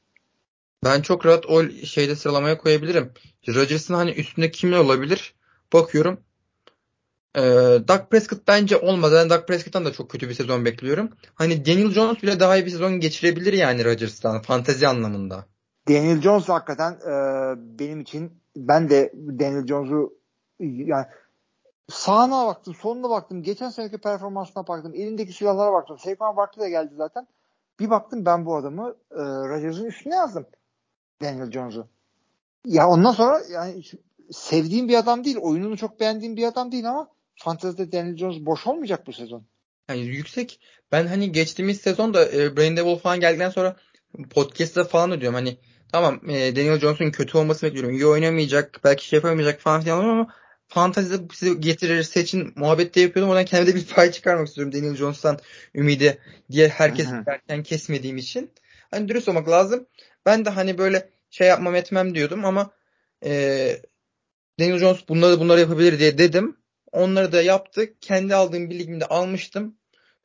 Ben çok rahat o şeyde sıralamaya koyabilirim. Rodgers'ın hani üstünde kimler olabilir? Bakıyorum. Ee, Dak Prescott bence olmaz. Ben Dak Prescott'tan da çok kötü bir sezon bekliyorum. Hani Daniel Jones bile daha iyi bir sezon geçirebilir yani Rodgers'tan fantezi anlamında. Daniel Jones hakikaten e, benim için ben de Daniel Jones'u yani sağına baktım, soluna baktım, geçen seneki performansına baktım, elindeki silahlara baktım. Saquon Barkley de geldi zaten. Bir baktım ben bu adamı e, Rodgers'ın üstüne yazdım. Daniel Jones'u. Ya ondan sonra yani sevdiğim bir adam değil, oyununu çok beğendiğim bir adam değil ama fantezide Daniel Jones boş olmayacak bu sezon. Yani yüksek. Ben hani geçtiğimiz sezonda e, Brain Devil falan geldikten sonra podcast'ta falan da diyorum hani tamam e, Daniel Jones'un kötü olmasını bekliyorum. İyi oynamayacak, belki şey yapamayacak falan filan ama fantazide bizi getirir seçin muhabbette yapıyordum. Oradan kendime bir pay çıkarmak istiyorum Daniel Jones'tan ümidi diye herkes derken kesmediğim için. Hani dürüst olmak lazım. Ben de hani böyle şey yapmam etmem diyordum ama e, Daniel Jones bunları bunları yapabilir diye dedim. Onları da yaptı. Kendi aldığım bir ligimde almıştım.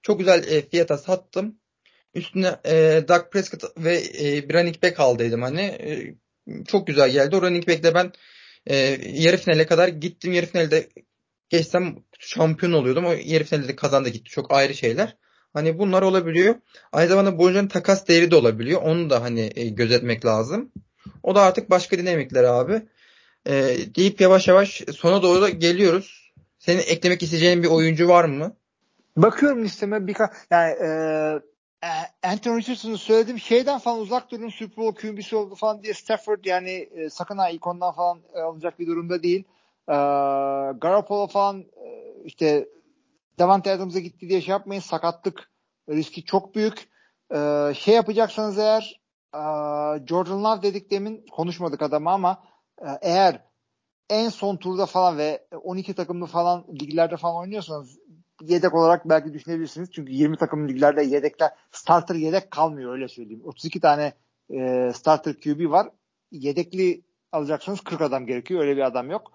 Çok güzel e, fiyata sattım. Üstüne e, Doug Prescott ve e, bir running back aldıydım hani. E, çok güzel geldi. O running back'le ben e, yarı finale kadar gittim. Yarı finalde geçsem şampiyon oluyordum. O yarı finalde de kazandı gitti. Çok ayrı şeyler. Hani bunlar olabiliyor. Aynı zamanda bu oyuncunun takas değeri de olabiliyor. Onu da hani e, gözetmek lazım. O da artık başka dinamikler abi. E, deyip yavaş yavaş sona doğru da geliyoruz. Senin eklemek isteyeceğin bir oyuncu var mı? Bakıyorum listeme birkaç yani e, Anthony Richardson'ı söylediğim şeyden falan uzak durun Super Bowl QB'si oldu falan diye Stafford yani e, sakın ha ilk ondan falan e, alınacak bir durumda değil. E, Garoppolo falan e, işte Davante Adams'a gitti diye şey yapmayın. Sakatlık riski çok büyük. E, şey yapacaksanız eğer e, Jordan Love dedik demin konuşmadık adamı ama e, eğer en son turda falan ve 12 takımlı falan liglerde falan oynuyorsanız yedek olarak belki düşünebilirsiniz. Çünkü 20 takım liglerde yedekler starter yedek kalmıyor öyle söyleyeyim. 32 tane e, starter QB var. Yedekli alacaksanız 40 adam gerekiyor. Öyle bir adam yok.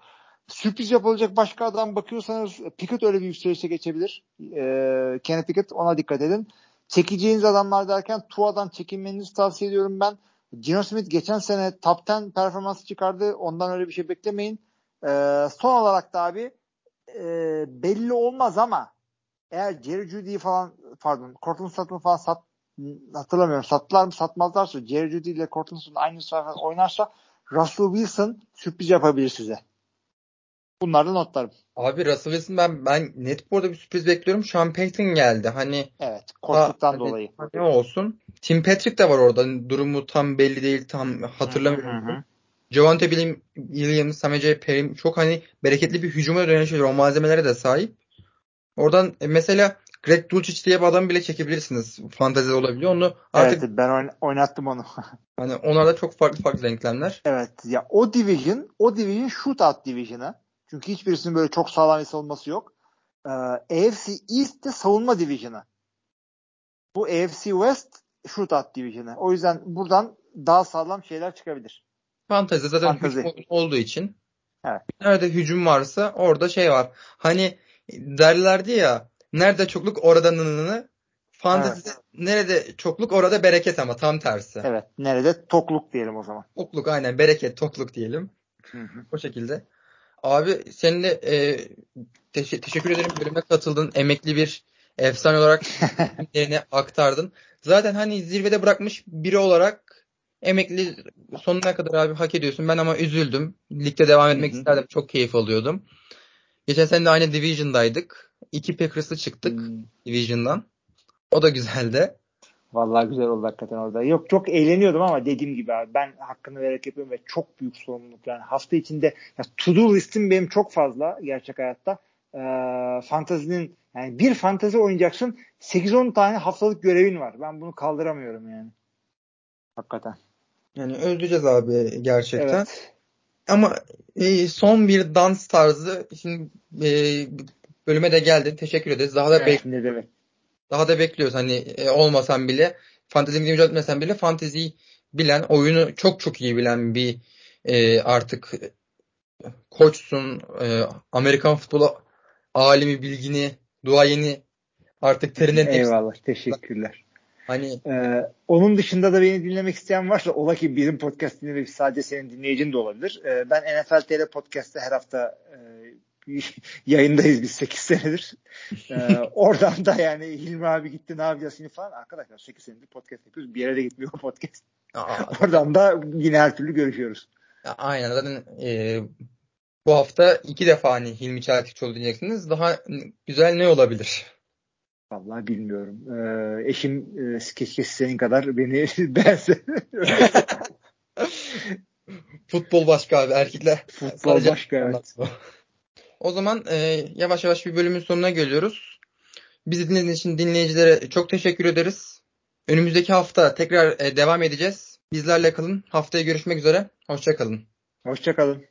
Sürpriz yapılacak başka adam bakıyorsanız Pickett öyle bir yükselişe geçebilir. E, Kenny Pickett ona dikkat edin. Çekeceğiniz adamlar derken Tua'dan çekinmenizi tavsiye ediyorum ben. Gino Smith geçen sene top 10 performansı çıkardı. Ondan öyle bir şey beklemeyin. E, son olarak da abi e, belli olmaz ama eğer Jerry Judy'yi falan pardon Cortland Sutton falan sat hatırlamıyorum sattılar mı satmazlarsa Jerry Judy ile Cortland Sutton aynı sırada oynarsa Russell Wilson sürpriz yapabilir size. Bunlar da notlarım. Abi Russell Wilson ben ben net burada bir sürpriz bekliyorum. Sean Payton geldi. Hani Evet. Koçluktan hani, dolayı. Ne olsun. Tim Patrick de var orada. Hani durumu tam belli değil. Tam hatırlamıyorum. Hı hı. Javante Williams, Samej Perim çok hani bereketli bir hücuma dönüşüyor. O malzemelere de sahip. Oradan e, mesela Greg Dulcich diye bir adam bile çekebilirsiniz. Fantezi olabiliyor. Onu artık Evet ben oynattım onu. hani onlar da çok farklı farklı renklemler. Evet ya o division o division shootout division'ı. Çünkü hiçbirisinin böyle çok sağlam bir savunması yok. Ee, AFC East'te savunma division'ı. Bu AFC West shootout division'ı. O yüzden buradan daha sağlam şeyler çıkabilir. Fantezi zaten Fantezi. hücum olduğu için. Evet. Nerede hücum varsa orada şey var. Hani derlerdi ya nerede çokluk orada nınını fantezi evet. nerede çokluk orada bereket ama tam tersi. Evet. Nerede tokluk diyelim o zaman. Tokluk aynen bereket tokluk diyelim. Hı hı. O şekilde. Abi seninle e, te- teşekkür ederim bölüme katıldın. Emekli bir efsane olarak yerine aktardın. Zaten hani zirvede bırakmış biri olarak emekli sonuna kadar abi hak ediyorsun. Ben ama üzüldüm. Ligde devam etmek Hı-hı. isterdim. Çok keyif alıyordum. Geçen sene de aynı Division'daydık. İki Packers'lı çıktık hmm. Division'dan. O da güzeldi. Vallahi güzel oldu hakikaten orada. Yok çok eğleniyordum ama dediğim gibi abi ben hakkını vererek yapıyorum ve çok büyük sorumluluk yani hafta içinde ya to do listim benim çok fazla gerçek hayatta. Ee, fantazinin yani bir fantazi oynayacaksın 8-10 tane haftalık görevin var. Ben bunu kaldıramıyorum yani. Hakikaten. Yani özleyeceğiz abi gerçekten. Evet. Ama e, son bir dans tarzı şimdi e, bölüme de geldi. Teşekkür ederiz. Daha da evet, bek- ne demek. Daha da bekliyoruz. Hani e, olmasan bile fantezi mücadele etmesen bile fanteziyi bilen, oyunu çok çok iyi bilen bir e, artık koçsun. E, Amerikan futbolu alimi, bilgini, duayeni artık terinen Eyvallah. Teşekkürler. Hani ee, onun dışında da beni dinlemek isteyen varsa ola ki bizim podcast dinlemek sadece senin dinleyicin de olabilir. Ee, ben NFL TR Podcast'te her hafta e, yayındayız biz 8 senedir. Ee, oradan da yani Hilmi abi gitti ne yapacağız şimdi falan. Arkadaşlar 8 senedir podcast yapıyoruz. Bir yere de gitmiyor podcast. Aa, oradan da yine her türlü görüşüyoruz. Aynen zaten e, bu hafta iki defa hani Hilmi Çeltikçoğlu diyeceksiniz. Daha güzel ne olabilir? Vallahi bilmiyorum. Ee, eşim e, keşke senin kadar beni beğense. Futbol başka abi erkekler. Futbol Sadece başka evet. O zaman e, yavaş yavaş bir bölümün sonuna geliyoruz. Bizi dinlediğiniz için dinleyicilere çok teşekkür ederiz. Önümüzdeki hafta tekrar e, devam edeceğiz. Bizlerle kalın. Haftaya görüşmek üzere. Hoşçakalın. Hoşçakalın.